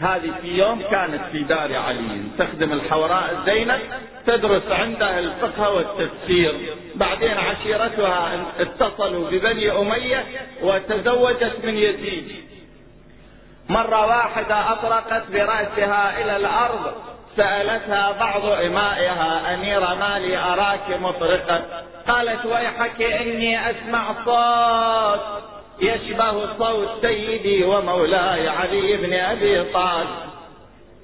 هذه في يوم كانت في دار علي. تخدم الحوراء زينب تدرس عندها الفقه والتفسير. بعدين عشيرتها اتصلوا ببني أمية وتزوجت من يزيد. مرة واحدة أطرقت برأسها إلى الأرض سألتها بعض إمائها أمير مالي أراك مطرقة قالت ويحك إني أسمع صوت. يشبه صوت سيدي ومولاي علي بن أبي طالب.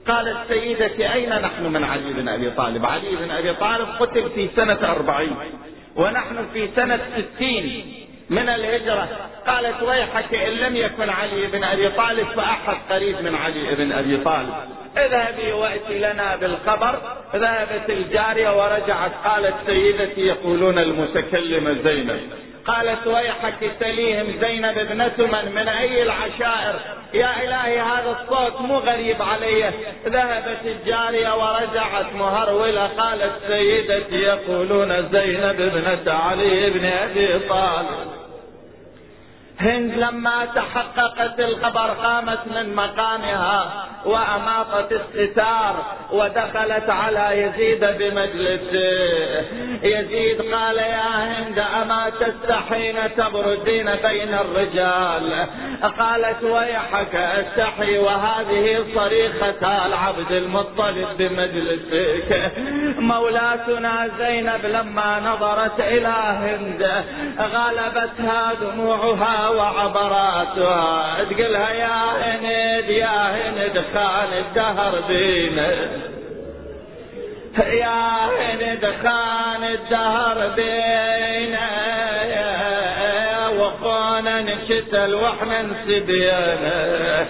قالت سيدتي أين نحن من علي بن أبي طالب؟ علي بن أبي طالب قتل في سنة أربعين ونحن في سنة ستين من الهجرة. قالت ويحك إن لم يكن علي بن أبي طالب فأحد قريب من علي بن أبي طالب. اذهبي وأتي لنا بالخبر. ذهبت الجارية ورجعت قالت سيدتي يقولون المتكلمة زينب. قالت ويحك سليهم زينب ابنة من؟ من أي العشائر؟ يا إلهي هذا الصوت مو غريب علي. ذهبت الجارية ورجعت مهرولة قالت سيدتي يقولون زينب ابنة علي بن أبي طالب. هند لما تحققت الخبر قامت من مقامها وأماطت الستار ودخلت على يزيد بمجلسه يزيد قال يا هند أما تستحين تبردين بين الرجال؟ قالت ويحك استحي وهذه صريخة العبد المطلب بمجلسك. مولاتنا زينب لما نظرت إلى هند غلبتها دموعها وعبراتها. تقلها يا هند يا هند خان الدهر بينا. يا هند خان الدهر بينا. وخونا نشتل وإحنا نسبينا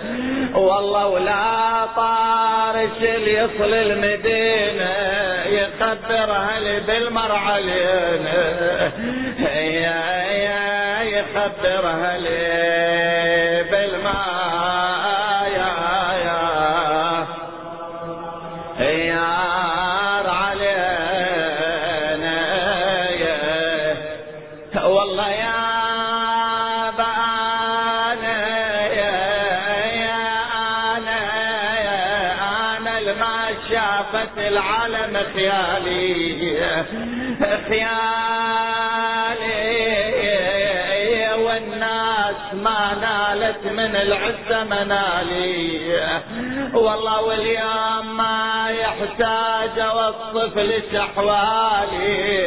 والله ولا طارش اللي يصل المدينة يخبر أهلي بالمرعى علينا. يا يا يخبر أهلي بالماء. يا يا. يار علينا يا. والله يا بأنا يا. يا أنا يا. أنا الما شافت العالم خيالي. خيالي العزة منالي والله واليوم ما يحتاج اوصف لك احوالي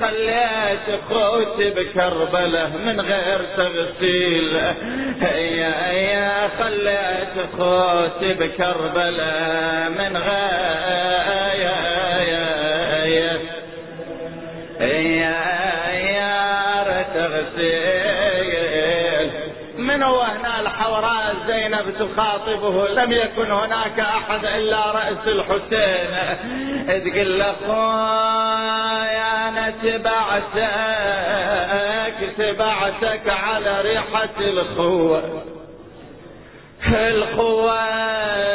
خليت اخوتي بكربله من غير تغسيل يا يا خليت اخوتي بكربله من غير يا يا تغسيل من هو هنا الحوراء زينب تخاطبه. لم يكن هناك أحد إلا رأس الحسين. تقول له أنا تبعتك تبعتك على ريحة الخوة. الخوة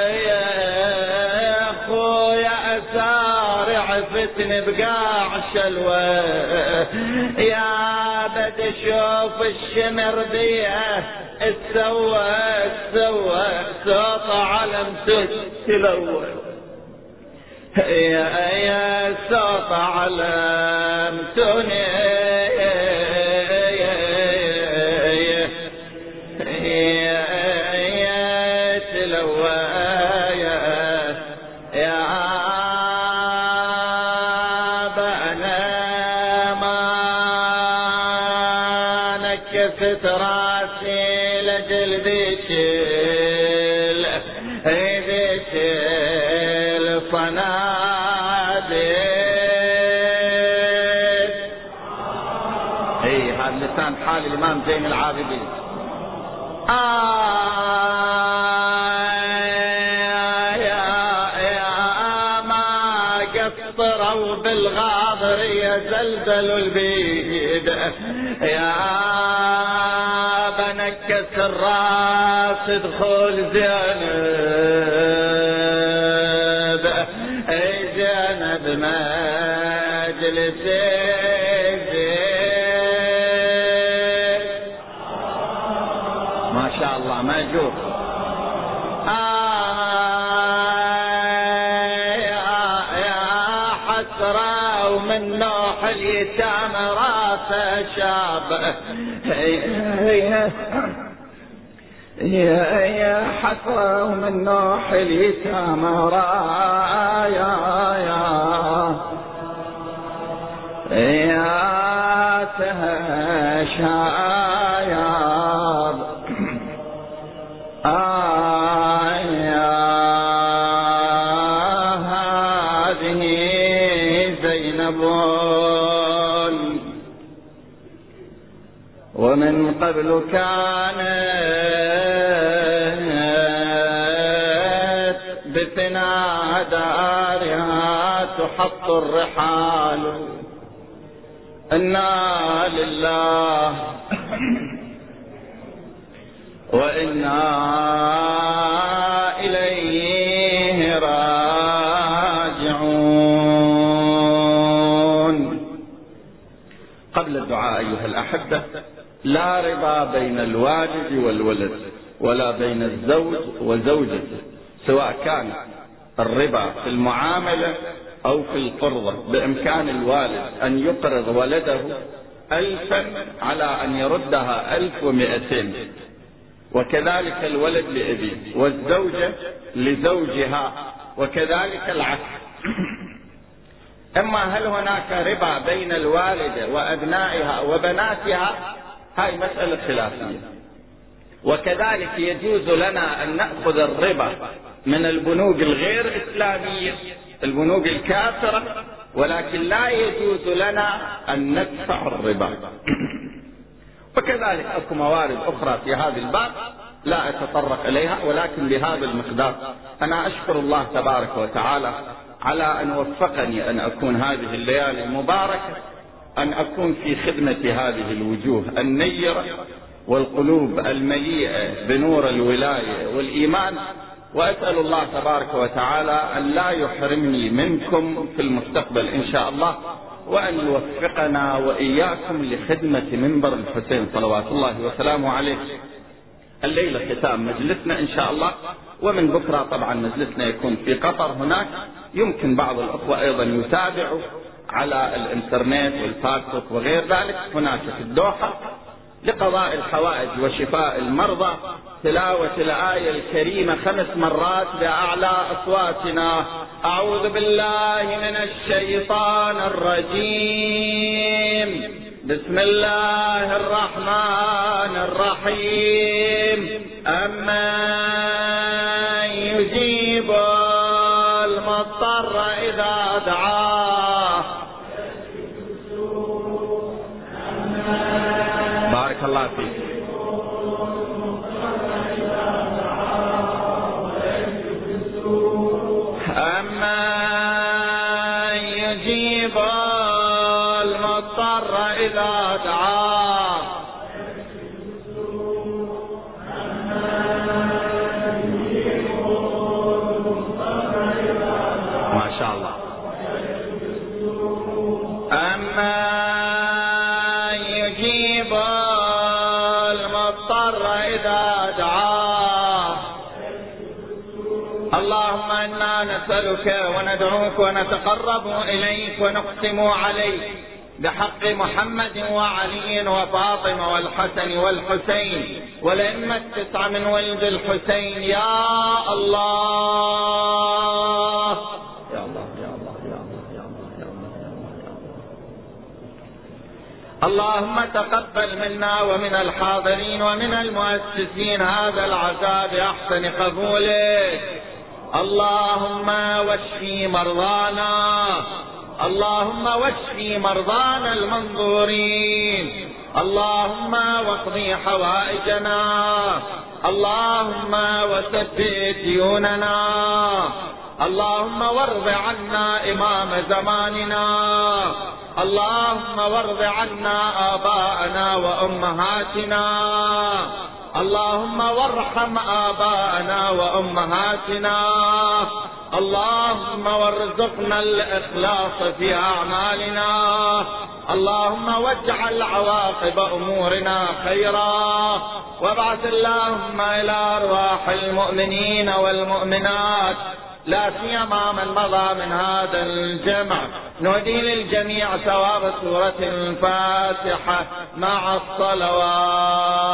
يا أخويا أسارع فتن بقاع شلوة يا بد شوف الشمر ديه السوى السوى صوت علم تلوى يا يا صوت علم تني حال الإمام زين العابدين. آه يا يا ما قصروا بالغاضر يغسل البيد. يا بنكس الراس ادخل زينب. أي زينب مجلسي نوح اليتام راسه شاب يا يا حسرة ومن نوح اليتام رايا يا يا. تهشايا قبل كانت بثنا دارها تحط الرحال. إنا لله وإنا لا رضا بين الوالد والولد ولا بين الزوج وزوجته سواء كان الربا في المعاملة أو في القرضة. بإمكان الوالد أن يقرض ولده ألفا على أن يردها ألف ومئتين. وكذلك الولد لأبيه والزوجة لزوجها وكذلك العكس. أما هل هناك ربا بين الوالده وأبنائها وبناتها هاي مسألة خلافية. وكذلك يجوز لنا أن نأخذ الربا من البنوك الغير إسلامية البنوك الكافرة ولكن لا يجوز لنا أن ندفع الربا. وكذلك أكو موارد أخرى في هذا الباب لا أتطرق إليها ولكن بهذا المقدار أنا أشكر الله تبارك وتعالى على أن وفقني أن أكون هذه الليالي المباركة أن أكون في خدمة هذه الوجوه النيرة والقلوب المليئة بنور الولاية والإيمان. وأسأل الله تبارك وتعالى أن لا يحرمني منكم في المستقبل إن شاء الله وأن يوفقنا وإياكم لخدمة منبر الحسين صلوات الله وسلامه عليه. الليلة ختام مجلسنا إن شاء الله ومن بكرة طبعا مجلسنا يكون في قطر هناك. يمكن بعض الأخوة أيضا يتابعوا. على الإنترنت والفاكسوك وغير ذلك هناك في الدوحة لقضاء الحوائج وشفاء المرضى تلاوة الآية الكريمة خمس مرات بأعلى أصواتنا. أعوذ بالله من الشيطان الرجيم. بسم الله الرحمن الرحيم. أما يجيب المضطر إذا دعاه Gracias. نسألك وندعوك ونتقرب إليك ونقسم عليك بحق محمد وعلي وفاطمة والحسن والحسين والأئمة التسعة من ولد الحسين. يا الله. يا الله يا الله يا الله يا الله يا الله اللهم تقبل منا ومن الحاضرين ومن المؤسسين هذا العزاء بأحسن قبولك اللهم واشفي مرضانا. اللهم واشفي مرضانا المنظورين. اللهم واقضي حوائجنا. اللهم وثبت ديوننا. اللهم وارض عنا إمام زماننا. اللهم وارض عنا آباءنا وأمهاتنا. اللهم وارحم آباءنا وأمهاتنا. اللهم وارزقنا الإخلاص في أعمالنا. اللهم واجعل عواقب أمورنا خيرا. وابعث اللهم إلى أرواح المؤمنين والمؤمنات. لا سيما من مضى من هذا الجمع. نهدي للجميع ثواب سورة الفاتحة مع الصلوات.